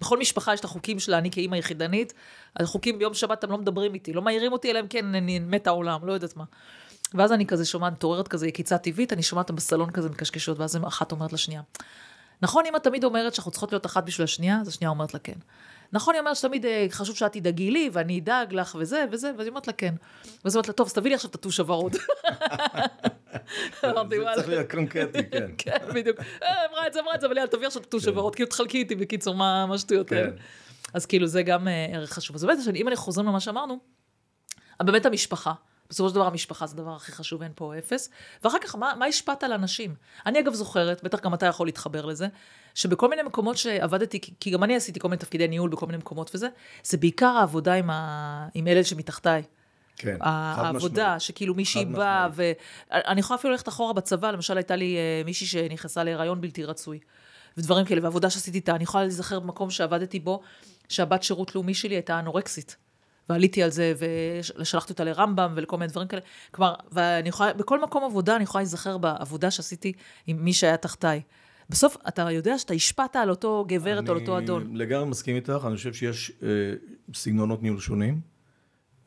בכל משפחה יש את החוקים שלה, אני כאימא יחידנית, החוקים ביום שבת הם לא מדברים איתי, לא מעירים אותי, אלא אם כן אני מת העולם, לא יודעת מה. ואז אני כזה שומעת, מתעוררת כזה יקיצה טבעית, אני שומעת אותם בסלון כזה מקשקשות, ואז אחת אומרת לשנייה. נכון, אמא תמיד אומרת שאנחנו צריכות להיות אחת בשביל השנייה, אז השנייה אומרת לה כן. נכון, היא אומרת שתמיד אה, חשוב שאת תדאגי לי, ואני אדאג לך וזה וזה, ואז היא אומרת לה כן. ואז היא אומרת לה, טוב, אז תביא לי עכשיו את הטוש הוורוד. [laughs] אמרתי, זה וואלה. צריך להיות קונקרטי, כן. [laughs] כן, בדיוק. אה, אמרה את זה, אמרה את זה, אבל יאללה, תביא עכשיו את הטוש הוורוד, כאילו תחלקי איתי בקיצור, מה מה השטויות כן. האלה. אז כאילו, זה גם אה, ערך חשוב. אז באמת, אם אני חוזרים למה שאמרנו, באמת המשפחה. בסופו של דבר המשפחה זה הדבר הכי חשוב, אין פה אפס. ואחר כך, מה, מה השפעת על אנשים? אני אגב זוכרת, בטח גם אתה יכול להתחבר לזה, שבכל מיני מקומות שעבדתי, כי- גם אני עשיתי כל מיני תפקידי ניהול בכל מיני מקומות וזה, זה בעיקר העבודה עם, ה... עם אלה שמתחתיי. כן, העבודה, משמעית. שכאילו מישהי באה. ואני יכולה אפילו ללכת אחורה בצבא, למשל הייתה לי אה, מישהי שנכנסה להיריון בלתי רצוי, ודברים כאלה, ועבודה שעשיתי איתה, אני יכולה להיזכר במקום שעבדתי בו, שהבת שירות לאומי שלי הייתה אנורקסית. ועליתי על זה, ושלחתי אותה לרמב"ם ולכל מיני דברים כאלה. כלומר, ואני יכולה, בכל מקום עבודה אני יכולה להיזכר בעבודה שעשיתי עם מי שהיה תחתיי. בסוף, אתה יודע שאתה השפעת על אותו גברת או על אותו אדון. אני לגמרי מסכים איתך, אני חושב שיש אה, סגנונות ניהול שונים.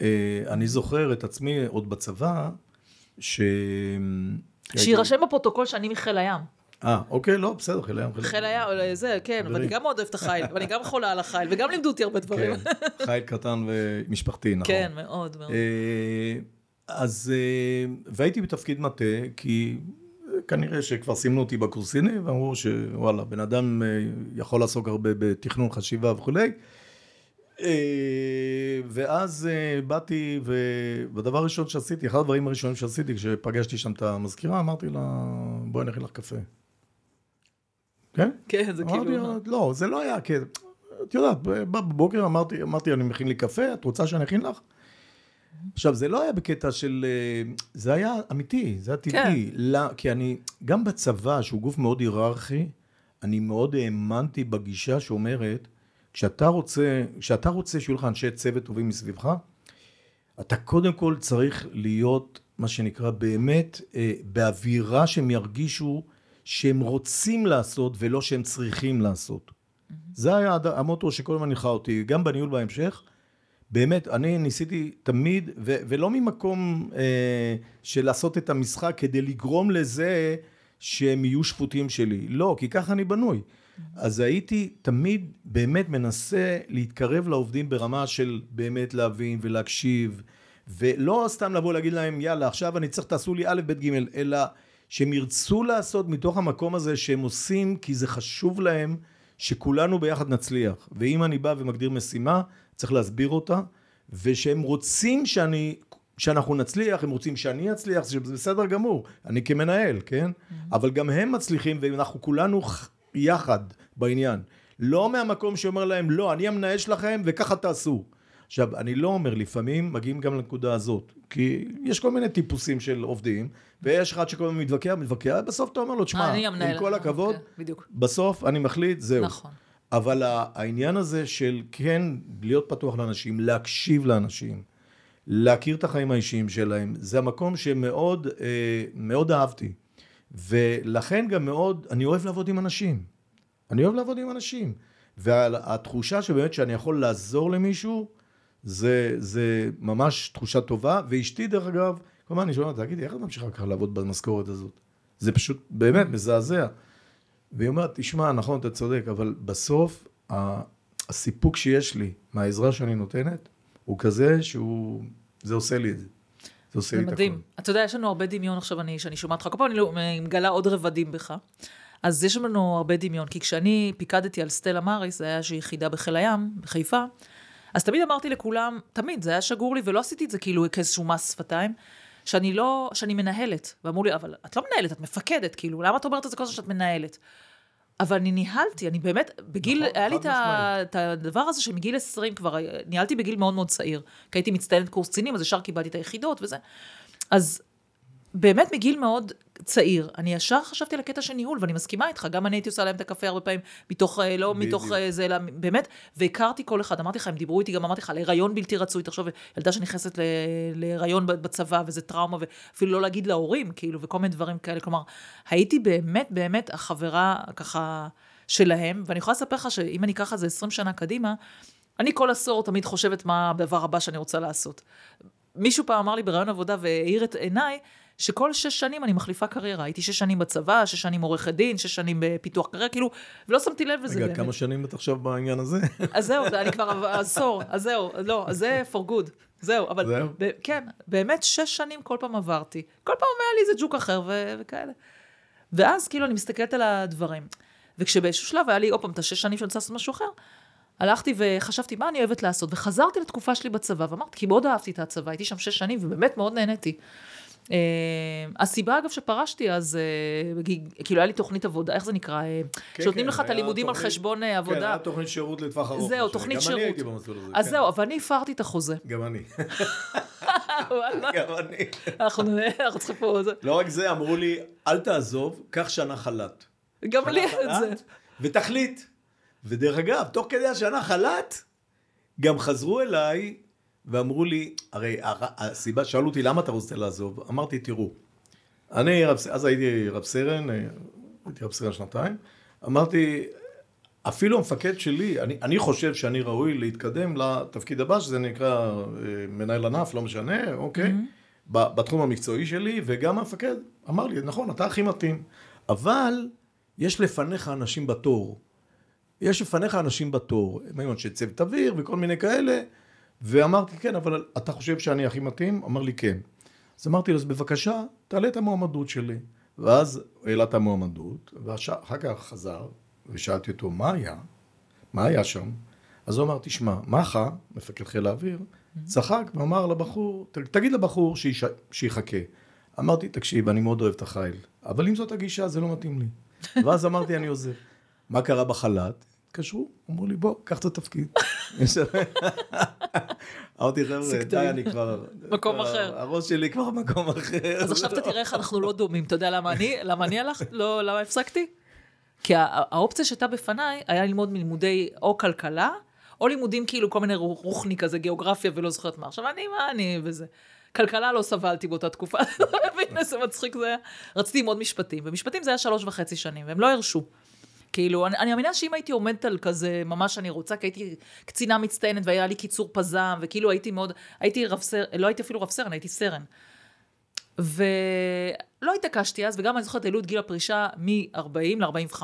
אה, אני זוכר את עצמי עוד בצבא, ש... שיירשם בפרוטוקול שאני מחיל הים. אה, אוקיי, לא, בסדר, חיל הים. חיל הים, זה, כן, אבל אני גם מאוד אוהבת את החיל, ואני גם חולה על החיל, וגם לימדו אותי הרבה דברים. כן, חיל קטן ומשפחתי, נכון. כן, מאוד, מאוד. אה, אז, אה, והייתי בתפקיד מטה, כי כנראה שכבר סימנו אותי בקורסיני, ואמרו שוואלה, בן אדם אה, יכול לעסוק הרבה בתכנון חשיבה וכולי. אה, ואז אה, באתי, והדבר הראשון שעשיתי, אחד הדברים הראשונים שעשיתי, כשפגשתי שם את המזכירה, אמרתי לה, בואי נכין לך קפה. כן? כן, זה כאילו... לא, זה לא היה, כן. את יודעת, בבוקר אמרתי, אמרתי, אני מכין לי קפה, את רוצה שאני אכין לך? עכשיו, זה לא היה בקטע של... אה, זה היה אמיתי, זה היה טבעי. כן. לא, כי אני, גם בצבא, שהוא גוף מאוד היררכי, אני מאוד האמנתי בגישה שאומרת, כשאתה רוצה, כשאתה רוצה שיהיו לך אנשי צוות טובים מסביבך, אתה קודם כל צריך להיות, מה שנקרא, באמת, אה, באווירה שהם ירגישו שהם רוצים לעשות ולא שהם צריכים לעשות. זה היה המוטו שכל הזמן הנחה אותי, גם בניהול בהמשך. באמת, אני ניסיתי תמיד, ו- ולא ממקום אה, של לעשות את המשחק כדי לגרום לזה שהם יהיו שפוטים שלי. לא, כי ככה אני בנוי. אז הייתי תמיד באמת מנסה להתקרב לעובדים ברמה של באמת להבין ולהקשיב, ולא סתם לבוא להגיד להם, יאללה, עכשיו אני צריך, תעשו לי א', ב', ג', אלא שהם ירצו לעשות מתוך המקום הזה שהם עושים, כי זה חשוב להם שכולנו ביחד נצליח. ואם אני בא ומגדיר משימה, צריך להסביר אותה, ושהם רוצים שאני, שאנחנו נצליח, הם רוצים שאני אצליח, זה בסדר גמור, אני כמנהל, כן? אבל גם הם מצליחים, ואנחנו כולנו יחד בעניין. לא מהמקום שאומר להם, לא, אני המנהל שלכם וככה תעשו. עכשיו, אני לא אומר, לפעמים מגיעים גם לנקודה הזאת, כי יש כל מיני טיפוסים של עובדים, ויש אחד שכל הזמן מתווכח, מתווכח, בסוף אתה אומר לו, תשמע. עם כל הכבוד, כן, בדיוק. בסוף אני מחליט, זהו. נכון. אבל העניין הזה של כן להיות פתוח לאנשים, להקשיב לאנשים, להכיר את החיים האישיים שלהם, זה המקום שמאוד אה, מאוד אהבתי. ולכן גם מאוד, אני אוהב לעבוד עם אנשים. אני אוהב לעבוד עם אנשים. והתחושה שבאמת שאני יכול לעזור למישהו, זה, זה ממש תחושה טובה. ואשתי, דרך אגב, כל הזמן אני שואל אותה, תגידי, איך את ממשיכה ככה לעבוד במשכורת הזאת? זה פשוט באמת מזעזע. והיא אומרת, תשמע, נכון, אתה צודק, אבל בסוף הסיפוק שיש לי מהעזרה שאני נותנת, הוא כזה שהוא, זה עושה לי את זה. זה עושה זה לי את מדהים. הכל. אתה יודע, יש לנו הרבה דמיון עכשיו, אני, שאני שומעת אותך, כל פעם אני לא- מגלה עוד רבדים בך. אז יש לנו הרבה דמיון, כי כשאני פיקדתי על סטלה מאריס, זה היה איזושהי יחידה בחיל הים, בחיפה, אז תמיד אמרתי לכולם, תמיד, זה היה שגור לי, ולא עשיתי את זה כאילו כאיזשהו מס שפתיים, שאני לא, שאני מנהלת. ואמרו לי, אבל את לא מנהלת, את מפקדת, כאילו, למה את אומרת את זה כל הזמן שאת מנהלת? אבל אני ניהלתי, אני באמת, בגיל, נכון, היה לי את הדבר הזה שמגיל 20 כבר, ניהלתי בגיל מאוד מאוד צעיר, כי הייתי מצטיינת קורס קצינים, אז ישר קיבלתי את היחידות וזה. אז באמת מגיל מאוד צעיר, אני ישר חשבתי על הקטע של ניהול, ואני מסכימה איתך, גם אני הייתי עושה להם את הקפה הרבה פעמים, מתוך, אה, לא בדיוק. מתוך אה, זה, אלא באמת, והכרתי כל אחד, אמרתי לך, הם דיברו איתי, גם אמרתי לך, על הריון בלתי רצוי, תחשוב, ילדה שנכנסת להיריון בצבא, וזה טראומה, ואפילו לא להגיד להורים, כאילו, וכל מיני דברים כאלה, כלומר, הייתי באמת, באמת החברה, ככה, שלהם, ואני יכולה לספר לך שאם אני אקח את זה 20 שנה קדימה, אני כל עשור תמיד חושבת מה הדבר הבא שאני רוצה לעשות. מישהו פעם אמר לי בראיון עבודה והאיר את עיניי, שכל שש שנים אני מחליפה קריירה. הייתי שש שנים בצבא, שש שנים עורכת דין, שש שנים בפיתוח קריירה, כאילו, ולא שמתי לב לזה. רגע, באמת. כמה שנים את עכשיו בעניין הזה? אז זהו, [laughs] אני כבר עשור, אז זהו, לא, אז זה for good, זהו, אבל זהו? ב- כן, באמת שש שנים כל פעם עברתי. כל פעם היה לי איזה ג'וק אחר ו- וכאלה. ואז כאילו אני מסתכלת על הדברים. וכשבאיזשהו שלב היה לי עוד פעם את השש שנים שאני רוצה לעשות משהו אחר, הלכתי וחשבתי מה אני אוהבת לעשות, וחזרתי לתקופה שלי בצבא, ואמרתי, כי מאוד אהבתי את הצבא, הייתי שם שש שנים, ובאמת מאוד נהניתי. אה, הסיבה, אגב, שפרשתי, אז אה, כאילו, היה לי תוכנית עבודה, איך זה נקרא? אה, שנותנים לך את כן, הלימודים על חשבון אה, כן, עבודה. היה תוכנית שירות לטווח ארוך. זהו. תוכנית גם שירות. אני הייתי במסלול הזה. אז כן. זהו, אבל אני הפרתי את החוזה. גם אני. [laughs] [laughs] גם אני. [laughs] אנחנו צריכים פה... לא רק זה, אמרו לי, אל תעזוב, קח שנה חל"ת. גם לי את זה. חל"ת, ותחליט. ודרך אגב, תוך כדי השנה חל"ת, גם חזרו אליי ואמרו לי, הרי הר- הסיבה, שאלו אותי למה אתה רוצה לעזוב, אמרתי, תראו, אני, רב, אז הייתי רב סרן, אה, הייתי רב סרן שנתיים, אמרתי, אפילו המפקד שלי, אני, אני חושב שאני ראוי להתקדם לתפקיד הבא, שזה נקרא אה, מנהל ענף, לא משנה, אוקיי? ב- בתחום המקצועי שלי, וגם המפקד אמר לי, נכון, אתה הכי מתאים, אבל יש לפניך אנשים בתור. יש לפניך אנשים בתור, הם היו אנשי צוות אוויר וכל מיני כאלה, ואמרתי, כן, אבל אתה חושב שאני הכי מתאים? אמר לי, כן. אז אמרתי לו, אז בבקשה, תעלה את המועמדות שלי. ואז העלה את המועמדות, ואחר כך חזר, ושאלתי אותו, מה היה? מה היה שם? אז הוא אמר, תשמע, מח"א, מפקד חיל האוויר, צחק ואמר לבחור, "ת- תגיד לבחור שיחכה. אמרתי, תקשיב, אני מאוד אוהב את החיל, אבל אם זאת הגישה, זה לא מתאים לי. ואז אמרתי, אני עוזב. מה קרה בחל"ת? התקשרו, אמרו לי, בוא, קח את התפקיד. אמרתי, חבר'ה, די. אני כבר... מקום אחר. הראש שלי כבר במקום אחר. אז עכשיו אתה תראה איך אנחנו לא דומים. אתה יודע למה אני, למה אני הלכת? לא, למה הפסקתי? כי הא- האופציה שהייתה בפניי היה ללמוד מלימודי או כלכלה, או לימודים כאילו כל מיני רוחני כזה, גיאוגרפיה ולא זוכרת מה. עכשיו, אני, מה אני וזה. כלכלה לא סבלתי באותה תקופה, [laughs] איזה מצחיק זה היה? רציתי ללמוד משפטים, ומשפטים זה היה שלוש וחצי שנים, והם לא הרשו. כאילו, אני, אני מאמינה שאם הייתי עומדת על כזה, ממש אני רוצה, כי הייתי קצינה מצטיינת והיה לי קיצור פזם, וכאילו הייתי מאוד, הייתי רב סרן, לא הייתי אפילו רב סרן, הייתי סרן. ולא התעקשתי אז, וגם אני זוכרת העלו את גיל הפרישה מ-40 ל-45.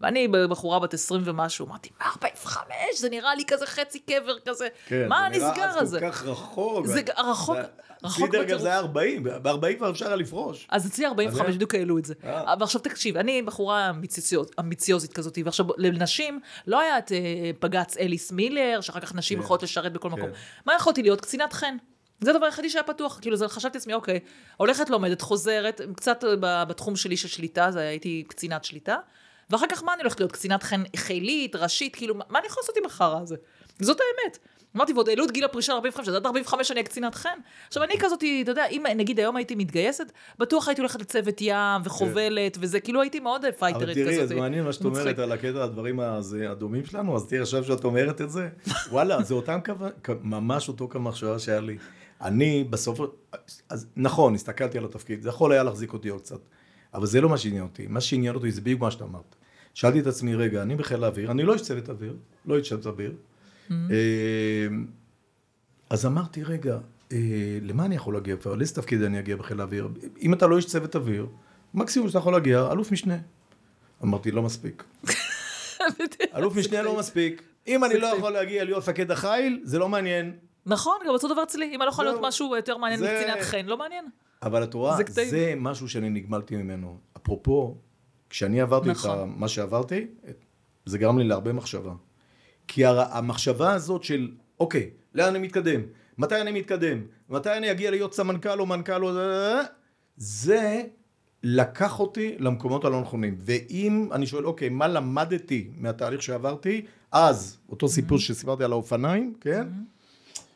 ואני בחורה בת 20 ומשהו, אמרתי, מה 45? זה נראה לי כזה חצי קבר כזה. כן, מה זה נראה הנסגר הזה? אז כל כך רחוק. זה רחוק, זה- רחוק בטירוף. זה היה 40, ב-40 כבר אפשר היה לפרוש. אז אצלי 45 אז- בדיוק העלו את זה. אה. אבל עכשיו תקשיב, אני בחורה אמביציוז- אמביציוזית כזאת, ועכשיו לנשים לא היה את אה, בג"ץ אליס מילר, שאחר כך נשים כן. יכולות לשרת בכל כן. מקום. מה יכולתי להיות? קצינת חן. זה הדבר היחידי שהיה פתוח, כאילו זה חשבתי לעצמי, אוקיי, הולכת לומדת, חוזרת, קצת בתחום שלי של שליטה, זה הייתי קצינת שליטה, ואחר כך מה אני הולכת להיות? קצינת חן חילית, ראשית, כאילו, מה אני יכולה לעשות עם החרא הזה? זאת האמת. אמרתי, ועוד העלו את גיל הפרישה ל-45, אז עד 45 אני אהיה קצינת חן. עכשיו, אני כזאת, אתה יודע, אם נגיד היום הייתי מתגייסת, בטוח הייתי הולכת לצוות ים וחובלת, וזה כאילו הייתי מאוד אבל פייטרית תראי, כזאת. אז מעניין מה שאת. אומרת על הקטע הדברים הדומים שלנו, אז תראי עכשיו שאת אומרת את זה, וואלה, זה אותם ממש אותו קו מחשבה שהיה לי. אני בסוף, אז נכון, הסתכלתי על התפקיד, זה יכול היה להחזיק אותי עוד קצת, אבל זה לא מה שעניין אותי, מה שעניין אותי זה בדיוק מה שאתה אמרת. שאלתי את עצמי, רגע, אני בחיל האוויר, אני לא איש צוות אוויר, לא איש צוות אוויר, Mm-hmm. אה, אז אמרתי, רגע, אה, למה אני יכול להגיע כבר? לאיזה תפקיד אני אגיע בחיל האוויר? אם אתה לא איש צוות אוויר, מקסימום שאתה יכול להגיע, אלוף משנה. אמרתי, לא מספיק. [laughs] אלוף משנה לא מספיק. אם אני לא יכול להגיע להיות מפקד החיל, זה לא מעניין. נכון, גם אותו דבר אצלי, אם אני לא יכולה להיות. משהו יותר מעניין זה- מקצינת חן, לא מעניין. אבל את רואה, זה קטעים. זה משהו שאני נגמלתי ממנו. אפרופו, כשאני עברתי את נכון. ה- מה שעברתי, זה גרם לי להרבה מחשבה. כי הר- המחשבה הזאת של, אוקיי, לאן אני מתקדם? מתי אני מתקדם? מתי אני אגיע להיות סמנכ"ל או מנכ"ל או זה... זה לקח אותי למקומות הלא נכונים. ואם אני שואל, אוקיי, מה למדתי מהתהליך שעברתי, אז, אותו סיפור שסיפרתי על האופניים, כן?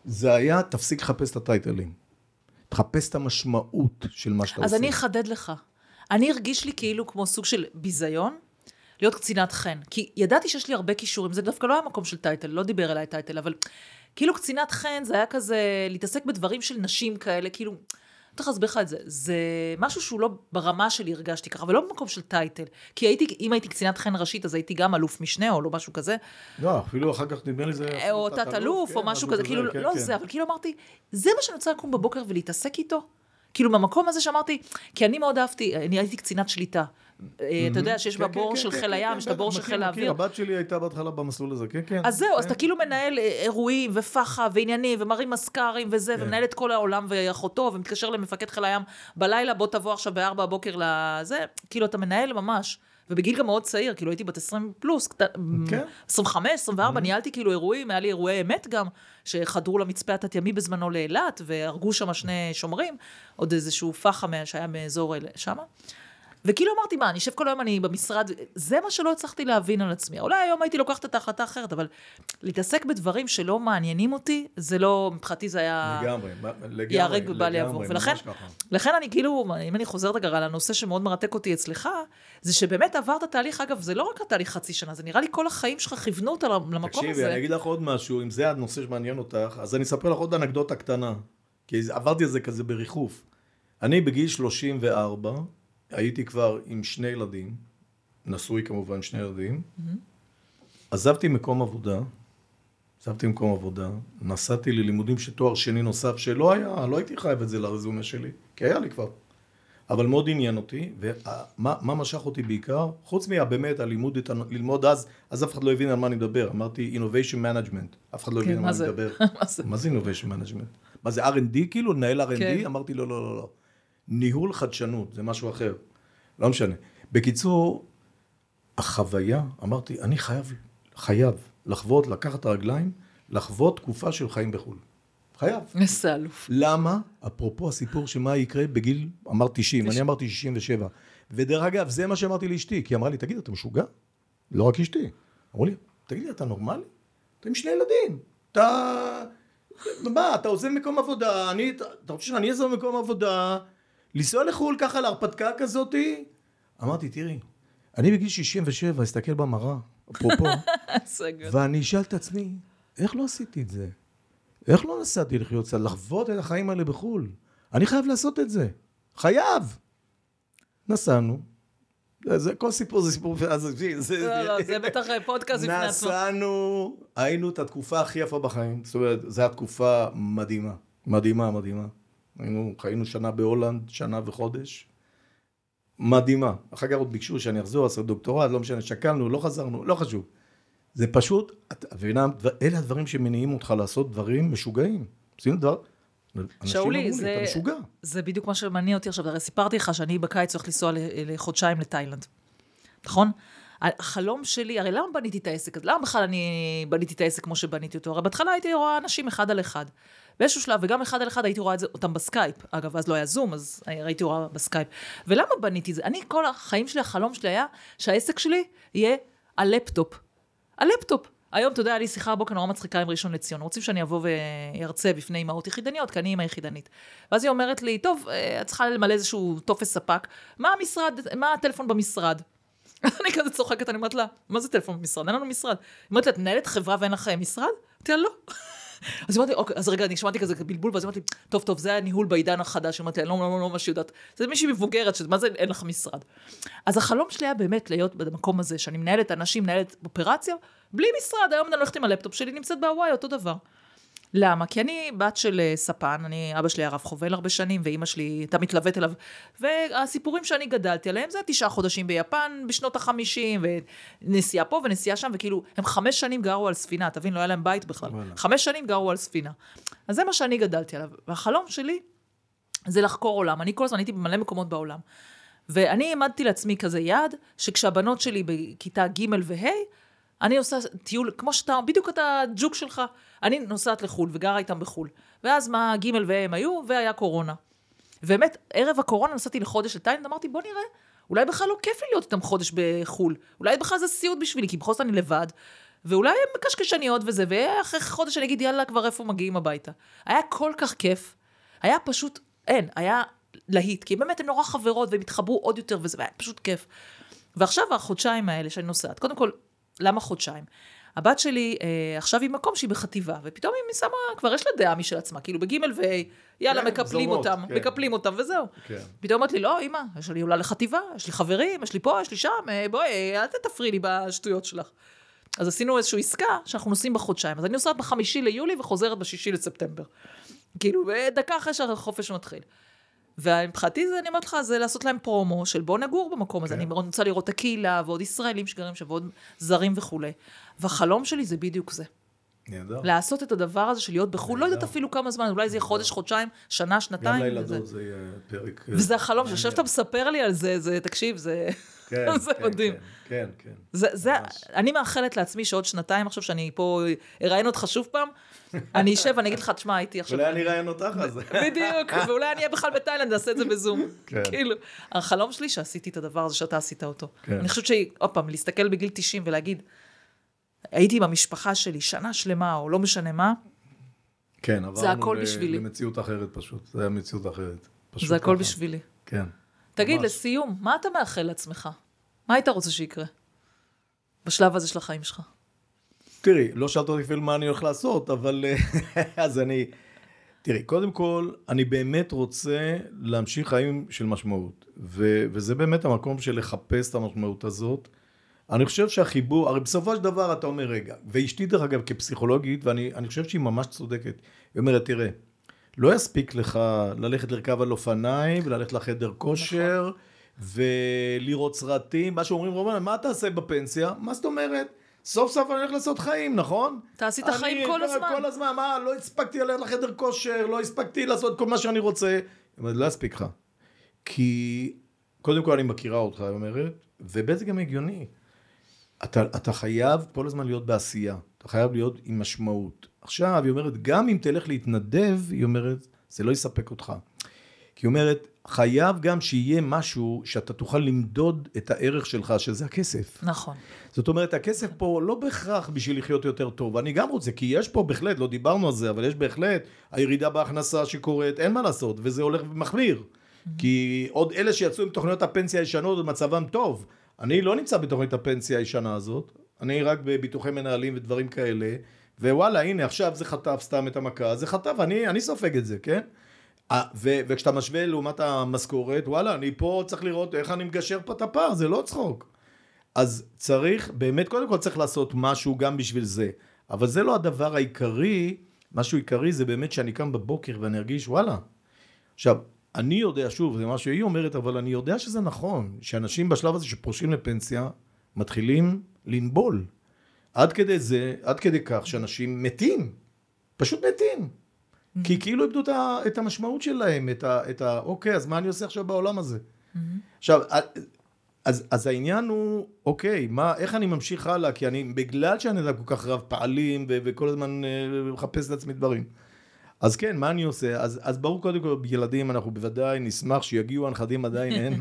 זה היה, תפסיק לחפש את הטייטלים. תחפש את המשמעות של מה שאתה אז עושה. אני אחדד לך. אני הרגיש לי כאילו כמו סוג של ביזיון, להיות קצינת חן. כי ידעתי שיש לי הרבה כישורים, זה דווקא לא היה מקום של טייטל, לא דיבר אליי טייטל, אבל כאילו קצינת חן זה היה כזה להתעסק בדברים של נשים כאלה, כאילו, צריך להסביר לך את זה. זה משהו שהוא לא ברמה שלי הרגשתי ככה, ולא במקום של טייטל. כי הייתי, אם הייתי קצינת חן ראשית, אז הייתי גם אלוף משנה, או לא משהו כזה. לא, אפילו אחר כך נדמה לי זה... או תת-אלוף, כן, או משהו כזה, כאילו, כן, לא כן. זה, אבל כאילו אמרתי, זה מה שאני רוצה לקום בבוקר ולהתעסק איתו? כאילו, במקום הזה שאמרתי, כי אני מאוד אהבתי, אני הייתי קצינת שליטה. אה, אתה יודע שיש כן, בבור כן, של כן, חיל כן, הים, יש את הבור של חיל. האוויר. הבת שלי הייתה בהתחלה במסלול הזה, כן, כן. אז זהו, אז. אתה כאילו מנהל אה, אירועים ופח"ע ועניינים ומרים מזכ"רים וזה. ומנהל את כל העולם ואחותו, ומתקשר למפקד חיל הים בלילה, בוא תבוא עכשיו בארבע בבוקר לזה, כאילו אתה מנהל ממש. ובגיל גם מאוד צעיר, כאילו הייתי בת 20 פלוס, כן. 25, Mm-hmm. 24, ניהלתי כאילו אירועים, היה לי אירועי אמת גם, שחדרו למצפה התת-ימי בזמנו לאילת, והרגו שם שני שומרים, עוד איזשהו פח"ע מה- שהיה מאזור אל- שמה. וכאילו אמרתי, מה, אני אשב כל היום, אני במשרד, זה מה שלא הצלחתי להבין על עצמי. אולי היום הייתי לוקחת את ההחלטה אחרת, אבל להתעסק בדברים שלא מעניינים אותי, זה לא, מבחינתי זה היה... לגמרי, לגמרי, ייהרג ובל לגמרי, יעבור. ולכן, ממש ככה. לכן אני כאילו, אם אני חוזרת רגע על הנושא שמאוד מרתק אותי אצלך, זה שבאמת עברת תהליך, אגב, זה לא רק התהליך חצי שנה, זה נראה לי כל החיים שלך כיוונו אותה למקום תקשיבי, הזה. אני אגיד לך עוד משהו, אם זה הנושא שמעניין אותך, אז אני אספר לך עוד אנקדוטה קטנה, כי עברתי את זה כזה בריחוף. אני בגיל 34, הייתי כבר עם שני ילדים, נשוי כמובן, שני ילדים, עזבתי מקום עבודה, עזבתי מקום עבודה, נסעתי ללימודים של תואר שני נוסף, שלא היה, לא הייתי חייב את זה לרזומה שלי, כי היה לי כבר. אבל מאוד עניין אותי, ומה מה משך אותי בעיקר? חוץ מהבאמת הלימוד, ללמוד אז, אז אף אחד לא הבין על מה אני מדבר. אמרתי innovation management, אף אחד לא כן, הבין על מה? אני מדבר. [laughs] מה זה? innovation management? מה זה R&D כאילו? לנהל R&D? כן. אמרתי לא, לא, לא, לא. ניהול חדשנות, זה משהו אחר. לא משנה. בקיצור, החוויה, אמרתי, אני חייב, חייב לחוות, לקחת את הרגליים, לחוות תקופה של חיים בחו"ל. חייב. איזה אלוף. למה? אפרופו הסיפור שמה יקרה בגיל, אמרת 90, אני אמרתי 67. ודרך אגב, זה מה שאמרתי לאשתי, כי היא אמרה לי, תגיד, אתה משוגע? לא רק אשתי. אמרו לי, תגיד לי, אתה נורמלי? אתה עם שני ילדים. אתה... מה, אתה עוזב מקום עבודה, אני, אתה רוצה שאני אעזוב מקום עבודה, לנסוע לחו"ל ככה להרפתקה כזאתי? אמרתי, תראי, אני בגיל 67 אסתכל במראה, אפרופו. [laughs] ואני אשאל את עצמי, איך לא עשיתי את זה? איך לא נסעתי לחיות קצת, לחוות את החיים האלה בחו"ל? אני חייב לעשות את זה. חייב! נסענו. זה, כל סיפור זה סיפור, אז זה, לא, לא, זה בטח פודקאסט בפני עצמו. נסענו, היינו את התקופה הכי יפה בחיים. זאת אומרת, זו הייתה תקופה מדהימה. מדהימה, מדהימה. היינו, חיינו שנה בהולנד, שנה וחודש. מדהימה. אחר כך עוד ביקשו שאני אחזור, לעשות דוקטורט, לא משנה, שקלנו, לא חזרנו, לא חשוב. זה פשוט, את מבינה, אלה הדברים שמניעים אותך לעשות דברים משוגעים. עושים דבר... שאולי, אמרו לי, זה-. זה בדיוק מה שמניע אותי עכשיו. הרי סיפרתי לך שאני בקיץ הולך לנסוע לחודשיים לתאילנד. נכון? החלום שלי, הרי למה בניתי את העסק הזה? למה בכלל אני בניתי את העסק כמו שבניתי אותו? הרי בהתחלה הייתי רואה אנשים אחד על אחד. באיזשהו שלב, וגם אחד על אחד הייתי רואה את זה, אותם בסקייפ. אגב, אז לא היה זום, אז הייתי רואה בסקייפ. ולמה בניתי את זה? אני, כל החיים שלי, החלום שלי היה שהעסק שלי יהיה הלפטופ. הלפטופ. היום, אתה יודע, היה לי שיחה הבוקר נורא מצחיקה עם ראשון לציון. רוצים שאני אבוא וארצה בפני אמהות יחידניות, כי אני אמא יחידנית. ואז היא אומרת לי, טוב, אה, את צריכה למלא איזשהו טופס ספק. מה המשרד, מה הטלפון במשרד? [laughs] אני כזה צוחקת, אני אומרת לה, מה זה טלפון במשרד? אין לנו משרד. היא אומרת לה, את מנהלת חברה ואין לך אה, משרד? אמרתי לה, לא. [laughs] אז אמרתי, אוקיי, אז רגע, אני שמעתי כזה בלבול, ואז אמרתי, טוב, טוב, זה הניהול בעידן החדש. אמרתי, לא, לא, לא, לא ממש יודעת. זה מישהי מבוגרת, מה זה אין לך משרד? אז החלום שלי היה באמת להיות במקום הזה, שאני מנהלת אנשים, מנהלת אופרציה, בלי משרד. היום אני הולכת עם הלפטופ שלי, נמצאת בהוואי, אותו דבר. למה? כי אני בת של אה, ספן, אני, אבא שלי היה רב חובל הרבה שנים, ואימא שלי הייתה מתלוות אליו, והסיפורים שאני גדלתי עליהם זה תשעה חודשים ביפן בשנות החמישים, ונסיעה פה ונסיעה שם, וכאילו, הם חמש שנים גרו על ספינה, תבין, לא היה להם בית בכלל. וואלה. חמש שנים גרו על ספינה. אז זה מה שאני גדלתי עליו. והחלום שלי זה לחקור עולם. אני כל הזמן הייתי במלא מקומות בעולם. ואני העמדתי לעצמי כזה יעד, שכשהבנות שלי בכיתה ג' וה', אני עושה טיול, כמו שאתה, בדיוק את הג'וק שלך. אני נוסעת לחו"ל וגרה איתם בחו"ל. ואז מה ג' וה' הם היו, והיה קורונה. באמת, ערב הקורונה נסעתי לחודש לתאילנד, אמרתי, בוא נראה, אולי בכלל לא כיף לי להיות איתם חודש בחו"ל. אולי בכלל זה סיוט בשבילי, כי בכל זאת אני לבד. ואולי הם קשקשניות וזה, ואחרי חודש אני אגיד, יאללה, כבר איפה מגיעים הביתה. היה כל כך כיף. היה פשוט, אין, היה להיט, כי באמת הן נורא חברות, והם התחברו עוד יותר וזה, והיה פשוט כיף. ועכשיו החודשיים האלה שאני נוסעת, קודם כל, למה חודשיים? הבת שלי אה, עכשיו היא מקום שהיא בחטיבה, ופתאום היא שמה, כבר יש לה דעה משל עצמה, כאילו בג' וה', יאללה, כן, מקפלים זורמות, אותם, כן. מקפלים אותם וזהו. כן. פתאום אמרתי לי, לא, אמא, יש לי עולה לחטיבה, יש לי חברים, יש לי פה, יש לי שם, אה, בואי, אל תתפרי לי בשטויות שלך. אז עשינו איזושהי עסקה שאנחנו נוסעים בחודשיים. אז אני נוסעת בחמישי ליולי וחוזרת בשישי לספטמבר. כאילו, דקה אחרי שהחופש מתחיל. ומבחינתי זה, אני אומרת לך, זה לעשות להם פרומו של בוא נגור במקום הזה. כן. אני רוצה לראות את הקהילה, ועוד ישראלים שגרים שם, ועוד זרים וכולי. והחלום שלי זה בדיוק זה. נהדר. לעשות את הדבר הזה של להיות בחו"ל, לא יודעת. אפילו כמה זמן, אולי זה יהיה חודש, חודשיים, שנה, גם שנתיים. וזה- לילדות זה יהיה פרק... וזה החלום. שעכשיו שאתה מספר לי על זה, זה, תקשיב, זה... כן, [laughs] זה כן, מדהים. כן, כן, כן. זה, זה. אני מאחלת לעצמי שעוד שנתיים עכשיו, שאני פה אראיין אותך שוב פעם, אני אשב ואני אגיד לך, תשמע, הייתי עכשיו... אולי אני אראיין אותך זה. בדיוק, ואולי אני אהיה בכלל בתאילנד, נעשה את זה בזום. כן. כאילו, החלום שלי שעשיתי את הדבר הזה, שאתה עשית אותו. כן. אני חושבת שעוד פעם, להסתכל בגיל 90 ולהגיד, הייתי עם המשפחה שלי שנה שלמה, או לא משנה מה, כן, עברנו. למציאות אחרת פשוט. זה היה מציאות אחרת. זה הכל. בשבילי. כן. תגיד. לסיום, מה אתה מאחל לעצמך? מה היית רוצה שיקרה? בשלב הזה של החיים שלך. תראי, לא שאלת אותי אפילו מה אני הולך לעשות, אבל אה, [laughs] אז אני... תראי, קודם כל, אני באמת רוצה להמשיך חיים של משמעות. ו- וזה באמת המקום של לחפש את המשמעות הזאת. אני חושב שהחיבור, הרי בסופו של דבר אתה אומר, רגע, ואשתי דרך אגב כפסיכולוגית, ואני אני חושב שהיא ממש צודקת. היא אומרת, תראה, לא יספיק לך ללכת לרכב על אופניים, וללכת לחדר כושר, ולראות סרטים, מה שאומרים, רובן, מה תעשה בפנסיה? מה זאת אומרת? סוף סוף אני הולך לעשות חיים, נכון? אתה עשית חיים כל הזמן. כל הזמן, מה, לא הספקתי ללכת לחדר כושר, לא הספקתי לעשות כל מה שאני רוצה. אומרת, לא יספיק לך. כי קודם כל אני מכירה אותך, היא אומרת, ובזה גם הגיוני. אתה, אתה חייב כל הזמן להיות בעשייה, אתה חייב להיות עם משמעות. עכשיו, היא אומרת, גם אם תלך להתנדב, היא אומרת, זה לא יספק אותך. כי היא אומרת, חייב גם שיהיה משהו שאתה תוכל למדוד את הערך שלך, שזה הכסף. נכון. זאת אומרת, הכסף פה לא בהכרח בשביל לחיות יותר טוב. אני גם רוצה, כי יש פה בהחלט, לא דיברנו על זה, אבל יש בהחלט הירידה בהכנסה שקורית, אין מה לעשות, וזה הולך ומחמיר. כי עוד אלה שיצאו עם תוכניות הפנסיה הישנות, מצבם טוב. אני לא נמצא בתוכנית הפנסיה הישנה הזאת, אני רק בביטוחי מנהלים ודברים כאלה, ווואלה, הנה, עכשיו זה חטף סתם את המכה, זה חטף, אני, אני סופג את זה, כן? אה, וכשאתה משווה לעומת המשכורת, וואלה, אני פה צריך לראות איך אני מגשר פה את הפער, זה לא צחוק. אז צריך, באמת, קודם כל צריך לעשות משהו גם בשביל זה. אבל זה לא הדבר העיקרי, משהו עיקרי זה באמת שאני קם בבוקר ואני ארגיש, וואלה. עכשיו, אני יודע, שוב, זה מה שהיא אומרת, אבל אני יודע שזה נכון, שאנשים בשלב הזה שפורשים לפנסיה, מתחילים לנבול. עד כדי זה, עד כדי כך שאנשים מתים. פשוט מתים. כי כאילו איבדו את המשמעות שלהם, את ה, את ה... אוקיי, אז מה אני עושה עכשיו בעולם הזה? עכשיו, אז, אז העניין הוא, אוקיי, מה, איך אני ממשיך הלאה? כי אני, בגלל שאני יודע כל כך רב פעלים ו- וכל הזמן אה, מחפש לעצמי דברים. אז כן, מה אני עושה? אז, אז ברור קודם כל, ילדים, אנחנו בוודאי נשמח שיגיעו, הנכדים עדיין אין. [laughs]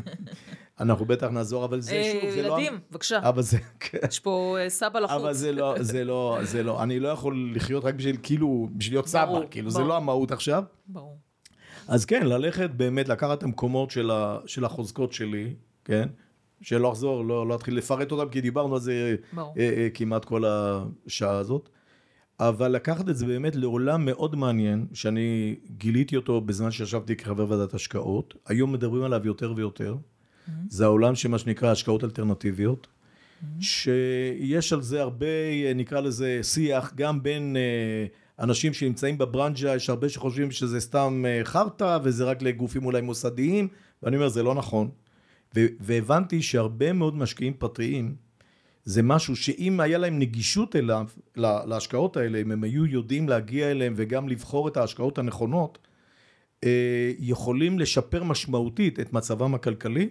אנחנו בטח נעזור, אבל זה אה, שוב, זה לא... ילדים, בבקשה. אבל זה, כן. יש פה אה, סבא לחוץ. אבל זה לא, זה לא, זה לא, אני לא יכול לחיות רק בשביל, כאילו, בשביל להיות סבא, כאילו, זה. לא המהות עכשיו. ברור. אז כן, ללכת באמת, לקחת את המקומות של, ה, של החוזקות שלי, כן? שלא אחזור, לא, לא אתחיל לפרט אותם, כי דיברנו על זה ברור. אה, אה, כמעט כל השעה הזאת. אבל לקחת את זה באמת לעולם מאוד מעניין, שאני גיליתי אותו בזמן שישבתי כחבר ועדת השקעות. היום מדברים עליו יותר ויותר. זה העולם שמה שנקרא השקעות אלטרנטיביות. שיש על זה הרבה, נקרא לזה שיח, גם בין אה, אנשים שנמצאים בברנז'ה, יש הרבה שחושבים שזה סתם אה, חרטא, וזה רק לגופים אולי מוסדיים, ואני אומר, זה לא נכון. והבנתי שהרבה מאוד משקיעים פרטיים, זה משהו שאם היה להם נגישות אליו, לה- להשקעות האלה, אם הם היו יודעים להגיע אליהם וגם לבחור את ההשקעות הנכונות, אה, יכולים לשפר משמעותית את מצבם הכלכלי,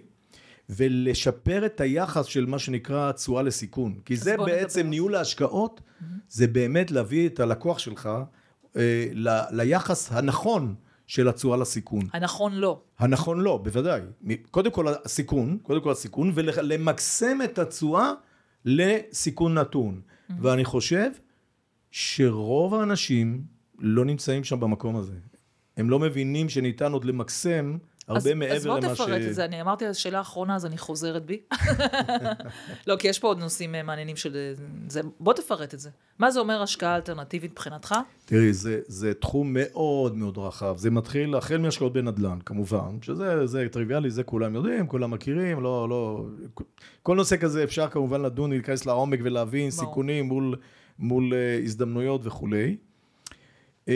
ולשפר את היחס של מה שנקרא תשואה לסיכון. כי זה נדבר בעצם על ניהול ההשקעות, זה באמת להביא את הלקוח שלך אה, ל- ליחס הנכון של התשואה לסיכון. הנכון לא. הנכון לא, בוודאי. קודם כל הסיכון, קודם כל הסיכון, ולמקסם את התשואה לסיכון נתון. ואני חושב שרוב האנשים לא נמצאים שם במקום הזה. הם לא מבינים שניתן עוד למקסם הרבה אז, מעבר אז בוא למה ש... תפרט את זה, אני אמרתי השאלה האחרונה, אז אני חוזרת בי. [laughs] לא, כי יש פה עוד נושאים אה, מעניינים של אה, זה. בוא תפרט את זה. מה זה אומר השקעה אלטרנטיבית מבחינתך? תראי, זה, זה תחום מאוד מאוד רחב. זה מתחיל החל מהשקעות בנדל"ן, כמובן, שזה זה טריוויאלי, זה כולם יודעים, כולם מכירים, לא, לא... כל נושא כזה אפשר כמובן לדון, להיכנס לעומק ולהבין ברור. סיכונים מול, מול אה, הזדמנויות וכולי. אה,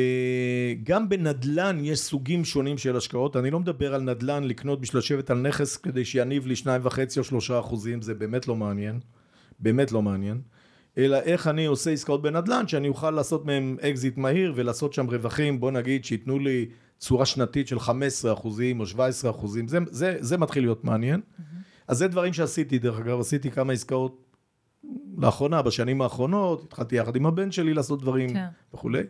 גם בנדל"ן יש סוגים שונים של השקעות. אני לא מדבר על נדל"ן לקנות בשביל לשבת על נכס כדי שיניב לי שניים וחצי או שלושה אחוזים, זה באמת לא מעניין. באמת לא מעניין. אלא איך אני עושה עסקאות בנדל"ן, שאני אוכל לעשות מהם אקזיט מהיר ולעשות שם רווחים, בוא נגיד שייתנו לי צורה שנתית של 15 אחוזים או 17 אחוזים, זה, זה, זה מתחיל להיות מעניין. אז זה דברים שעשיתי, דרך אגב, עשיתי כמה עסקאות לאחרונה, בשנים האחרונות, התחלתי יחד עם הבן שלי לעשות דברים כן. וכולי.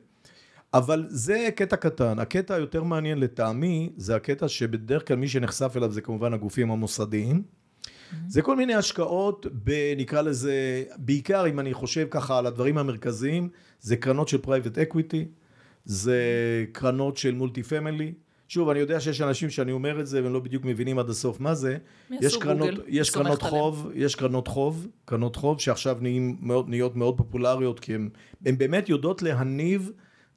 אבל זה קטע קטן. הקטע היותר מעניין לטעמי, זה הקטע שבדרך כלל מי שנחשף אליו זה כמובן הגופים המוסדיים. זה כל מיני השקעות, ב, נקרא לזה, בעיקר אם אני חושב ככה על הדברים המרכזיים, זה קרנות של private equity, זה קרנות של multi family. שוב, אני יודע שיש אנשים שאני אומר את זה והם לא בדיוק מבינים עד הסוף מה זה. יש קרנות, גוגל? יש קרנות עליהם. חוב, יש קרנות חוב, קרנות חוב שעכשיו נהיים מאוד, נהיות מאוד פופולריות, כי הן באמת יודעות להניב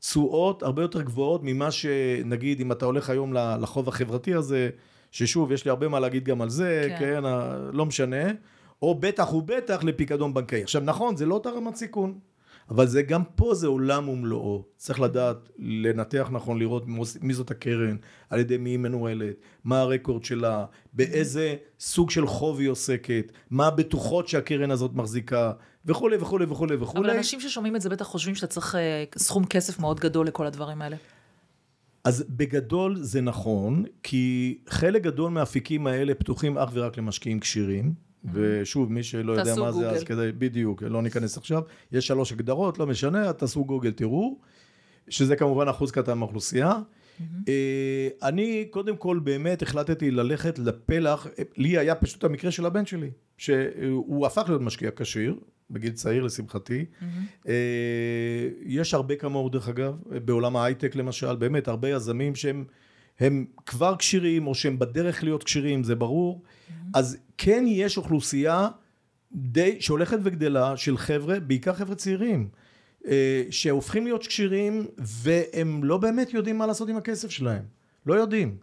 תשואות הרבה יותר גבוהות ממה שנגיד אם אתה הולך היום לחוב החברתי הזה, ששוב יש לי הרבה מה להגיד גם על זה, כן. כן, לא משנה, או בטח ובטח לפיקדון בנקאי. עכשיו נכון, זה לא אותה רמת סיכון, אבל זה גם פה זה עולם ומלואו. צריך לדעת, לנתח נכון, לראות מי זאת הקרן, על ידי מי היא מנוהלת, מה הרקורד שלה, באיזה סוג של חוב היא עוסקת, מה הבטוחות שהקרן הזאת מחזיקה, וכולי וכולי וכולי אבל וכולי. אנשים ששומעים את זה בטח חושבים שאתה צריך אה, סכום כסף מאוד גדול לכל הדברים האלה. אז בגדול זה נכון, כי חלק גדול מהאפיקים האלה פתוחים אך ורק למשקיעים כשירים. ושוב, מי שלא יודע מה זה, אז גוגל. כדאי, בדיוק, לא ניכנס עכשיו. יש שלוש הגדרות, לא משנה, תעשו גוגל, תראו, שזה כמובן אחוז קטן מהאוכלוסייה. אה, אני קודם כל באמת החלטתי ללכת לפלח, לי היה פשוט המקרה של הבן שלי, שהוא הפך להיות משקיע כשיר, בגיל צעיר לשמחתי. אה, יש הרבה כמוהו דרך אגב, בעולם ההייטק למשל, באמת הרבה יזמים שהם הם כבר כשירים או שהם בדרך להיות כשירים, זה ברור. אז כן יש אוכלוסייה די, שהולכת וגדלה של חבר'ה, בעיקר חבר'ה צעירים. אה, שהופכים להיות כשירים והם לא באמת יודעים מה לעשות עם הכסף שלהם, לא יודעים.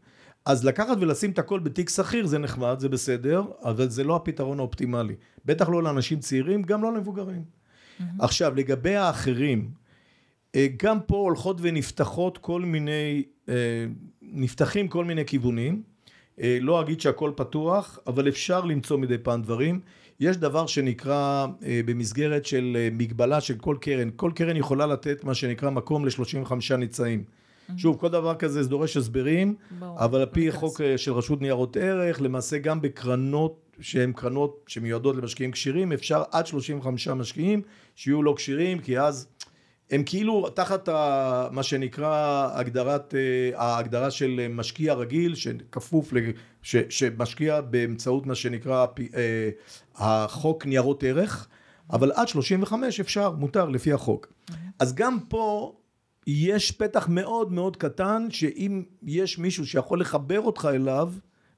אז לקחת ולשים את הכל בתיק שכיר זה נחמד, זה בסדר, אבל זה לא הפתרון האופטימלי. בטח לא לאנשים צעירים, גם לא למבוגרים. Mm-hmm. עכשיו, לגבי האחרים, אה, גם פה הולכות ונפתחות כל מיני, אה, נפתחים כל מיני כיוונים. לא אגיד שהכל פתוח, אבל אפשר למצוא מדי פעם דברים. יש דבר שנקרא אה, במסגרת של אה, מגבלה של כל קרן, כל קרן יכולה לתת מה שנקרא מקום ל-35 ניצאים. Mm-hmm. שוב, כל דבר כזה זה דורש הסברים, אבל על פי חוק אה, של רשות ניירות ערך, למעשה גם בקרנות שהן קרנות שמיועדות למשקיעים כשירים, אפשר עד 35 משקיעים שיהיו לא כשירים, כי אז הם כאילו תחת ה, מה שנקרא הגדרת, אה, ההגדרה של משקיע רגיל שכפוף, ש, שמשקיע באמצעות מה שנקרא אה, החוק ניירות ערך, אבל עד 35 אפשר, מותר לפי החוק. אז גם פה יש פתח מאוד מאוד קטן שאם יש מישהו שיכול לחבר אותך אליו,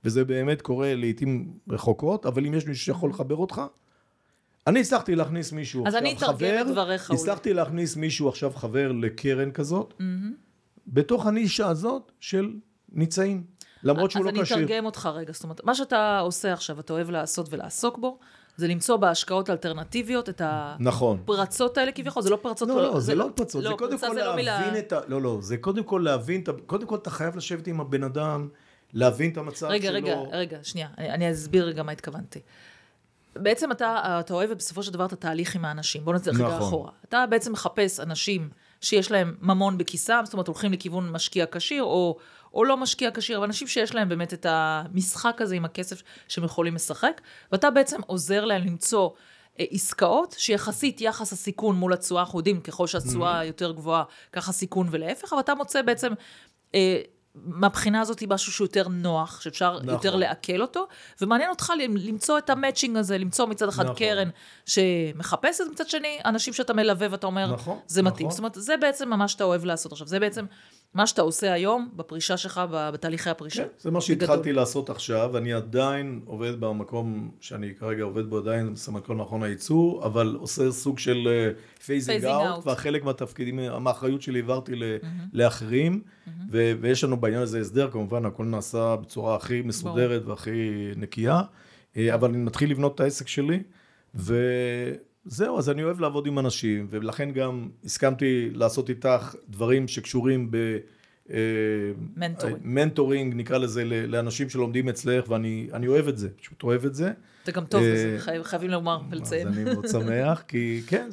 וזה באמת קורה לעיתים רחוקות, אבל אם יש מישהו שיכול לחבר אותך, אני הצלחתי להכניס מישהו עכשיו חבר. אז אני אתרגם את דבריך. הצלחתי להכניס מישהו עכשיו חבר לקרן כזאת, mm-hmm. בתוך הנישה הזאת של ניצאים. למרות שהוא לא כשיר. אז אני אתרגם אותך רגע. זאת אומרת, מה שאתה עושה עכשיו, אתה אוהב לעשות ולעסוק בו, זה למצוא בהשקעות אלטרנטיביות את נכון. הפרצות האלה כביכול, זה לא פרצות. לא, לא, זה לא פרצות, לא, זה קודם כל לא להבין לא את ה... לא, לא, זה קודם כל להבין, קודם כל אתה חייב לשבת עם הבן אדם, להבין את המצב רגע, שלו. רגע, רגע, רגע, שנייה, אני, אני אסביר רגע מה התכוונתי. בעצם אתה, אתה אוהב בסופו של דבר את התהליך עם האנשים. בוא רגע נכון. אחורה. אתה בעצם מחפש אנשים שיש להם ממון בכיסם, זאת אומרת, הולכים לכיוון משקיע כשיר, או, או לא משקיע כשיר, אבל אנשים שיש להם באמת את המשחק הזה עם הכסף שהם יכולים לשחק, ואתה בעצם עוזר להם למצוא אה, עסקאות שיחסית יחס הסיכון מול התשואה, אנחנו יודעים, ככל שהתשואה mm-hmm. יותר גבוהה, ככה סיכון ולהפך, אבל אתה מוצא בעצם... מהבחינה הזאת היא משהו שהוא יותר נוח, שאפשר נכון. יותר לעכל אותו, ומעניין אותך למצוא את המצ'ינג הזה, למצוא מצד אחד נכון. קרן שמחפשת, מצד שני, אנשים שאתה מלווה ואתה אומר, נכון, זה מתאים. נכון. זאת אומרת, זה בעצם מה שאתה אוהב לעשות עכשיו. זה בעצם מה שאתה עושה היום בפרישה שלך, בתהליכי הפרישה. כן, זה מה שהתחלתי לעשות עכשיו, אני עדיין עובד במקום שאני כרגע עובד בו עדיין, סמנכ"ל מכון הייצור, אבל עושה סוג של phasing out, וחלק מהתפקידים, מהאחריות שלי העברתי mm-hmm. לאחרים, mm-hmm. ויש לנו בעניין הזה הסדר, כמובן הכל נעשה בצורה הכי מסודרת בוא. והכי נקייה, אה, אבל אני מתחיל לבנות את העסק שלי, ו... זהו, אז אני אוהב לעבוד עם אנשים, ולכן גם הסכמתי לעשות איתך דברים שקשורים ב... אה, מנטורינג. מנטורינג, נקרא לזה, לאנשים שלומדים אצלך, ואני אוהב את זה, פשוט אוהב את זה. אתה גם טוב בזה, אה, חייבים לומר ולציין. אז אני מאוד שמח, כי כן,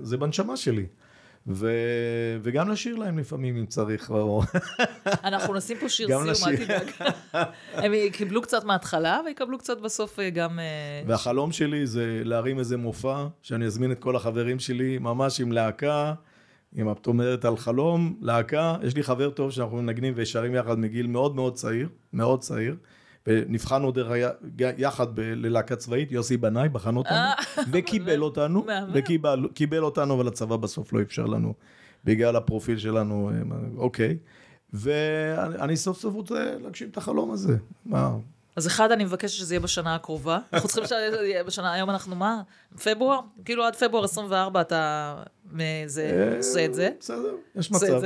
זה בנשמה שלי. ו... וגם לשיר להם לפעמים אם צריך. אנחנו נשים פה שיר סיום, אל תדאג. הם קיבלו קצת מההתחלה ויקבלו קצת בסוף אה, גם... אה, והחלום שלי זה להרים איזה מופע, שאני אזמין את כל החברים שלי, ממש עם להקה. אם את אומרת על חלום, להקה, יש לי חבר טוב שאנחנו מנגנים ושרים יחד מגיל מאוד מאוד צעיר, מאוד צעיר. ונבחנו דרך יחד ללהקה צבאית, יוסי בנאי בחן אותנו, אה, [laughs] וקיבל אותנו, וקיבל אותנו, אבל הצבא בסוף לא אפשר לנו, בגלל הפרופיל שלנו, אה, אוקיי. ואני סוף סוף רוצה להגשים את החלום הזה. מה? אז אחד, אני מבקשת שזה יהיה בשנה הקרובה. [laughs] אנחנו צריכים שזה יהיה בשנה, היום אנחנו מה? פברואר? כאילו עד פברואר 24 אתה אה, עושה את זה. בסדר, יש מצב.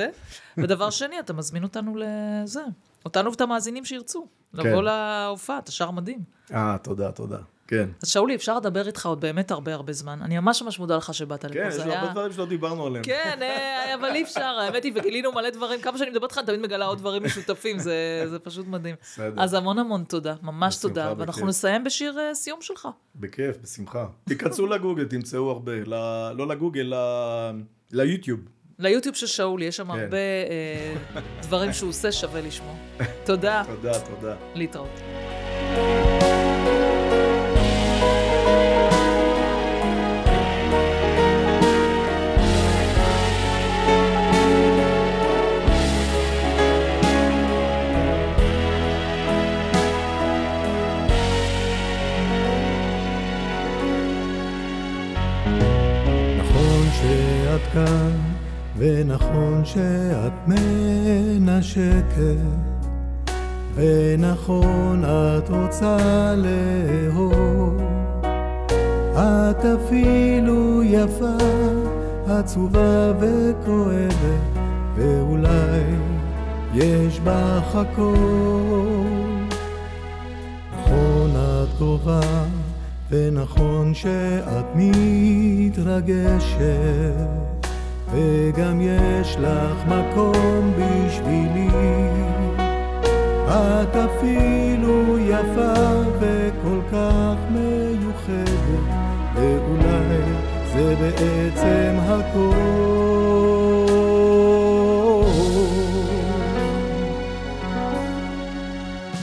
ודבר שני, אתה מזמין אותנו לזה. אותנו ואת המאזינים שירצו. כן. לבוא להופעה, אתה שר מדהים. אה, תודה, תודה. כן. אז שאולי, אפשר לדבר איתך עוד באמת הרבה הרבה זמן. אני ממש ממש מודה לך שבאת לפה. כן, יש הרבה דברים שלא דיברנו עליהם. כן, אה, אבל אי אפשר, האמת היא, וגילינו מלא דברים. כמה שאני מדברת איתך, אני תמיד מגלה עוד דברים משותפים, זה פשוט מדהים. בסדר. אז המון המון תודה, ממש תודה. ואנחנו נסיים בשיר אה, סיום שלך. בכיף, בשמחה. תיכנסו לגוגל, תמצאו הרבה. לא לגוגל, ליוטיוב. ליוטיוב של שאולי, יש שם כן. הרבה אה, דברים שהוא עושה, שווה לשמוע. תודה. תודה, תודה. להתראות. ונכון שאת מנשקת, ונכון את רוצה לאהוב. את אפילו יפה, עצובה וכואבת, ואולי יש בך הכל. נכון את קרובה, ונכון שאת מתרגשת, וגם יש לך מקום בשבילי. את אפילו יפה וכל כך מיוחדת, ואולי זה בעצם הכל.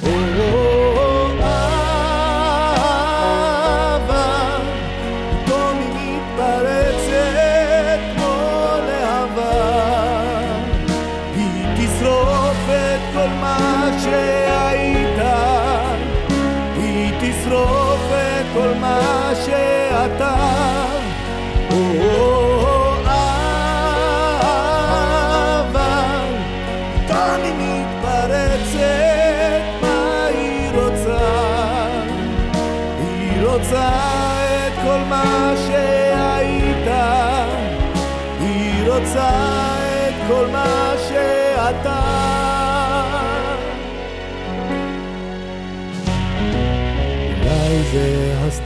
או, אהבה,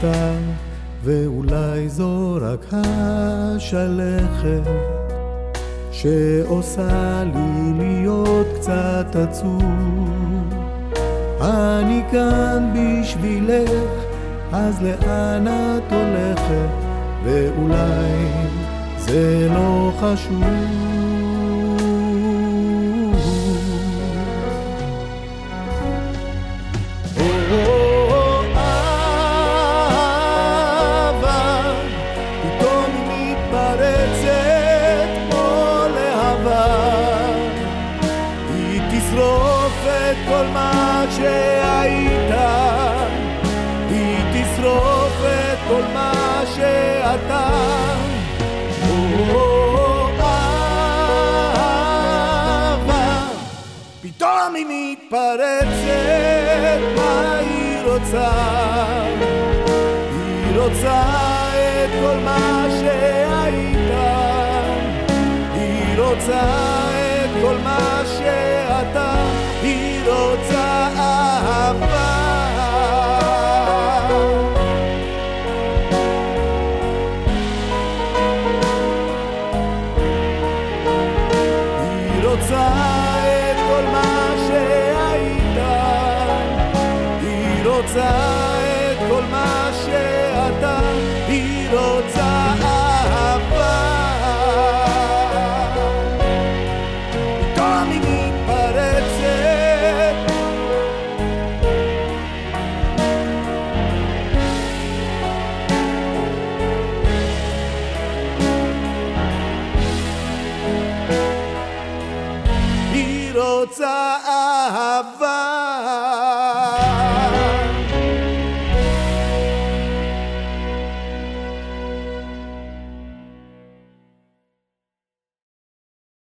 הסתם, ואולי זו רק השלכת, שעושה לי להיות קצת עצוב. אני כאן בשבילך, אז לאן את הולכת? ואולי זה לא חשוב. פתאום היא מתפרצת, מה היא רוצה? היא רוצה את כל מה שהיית, היא רוצה את כל מה שאתה, היא רוצה אהבה.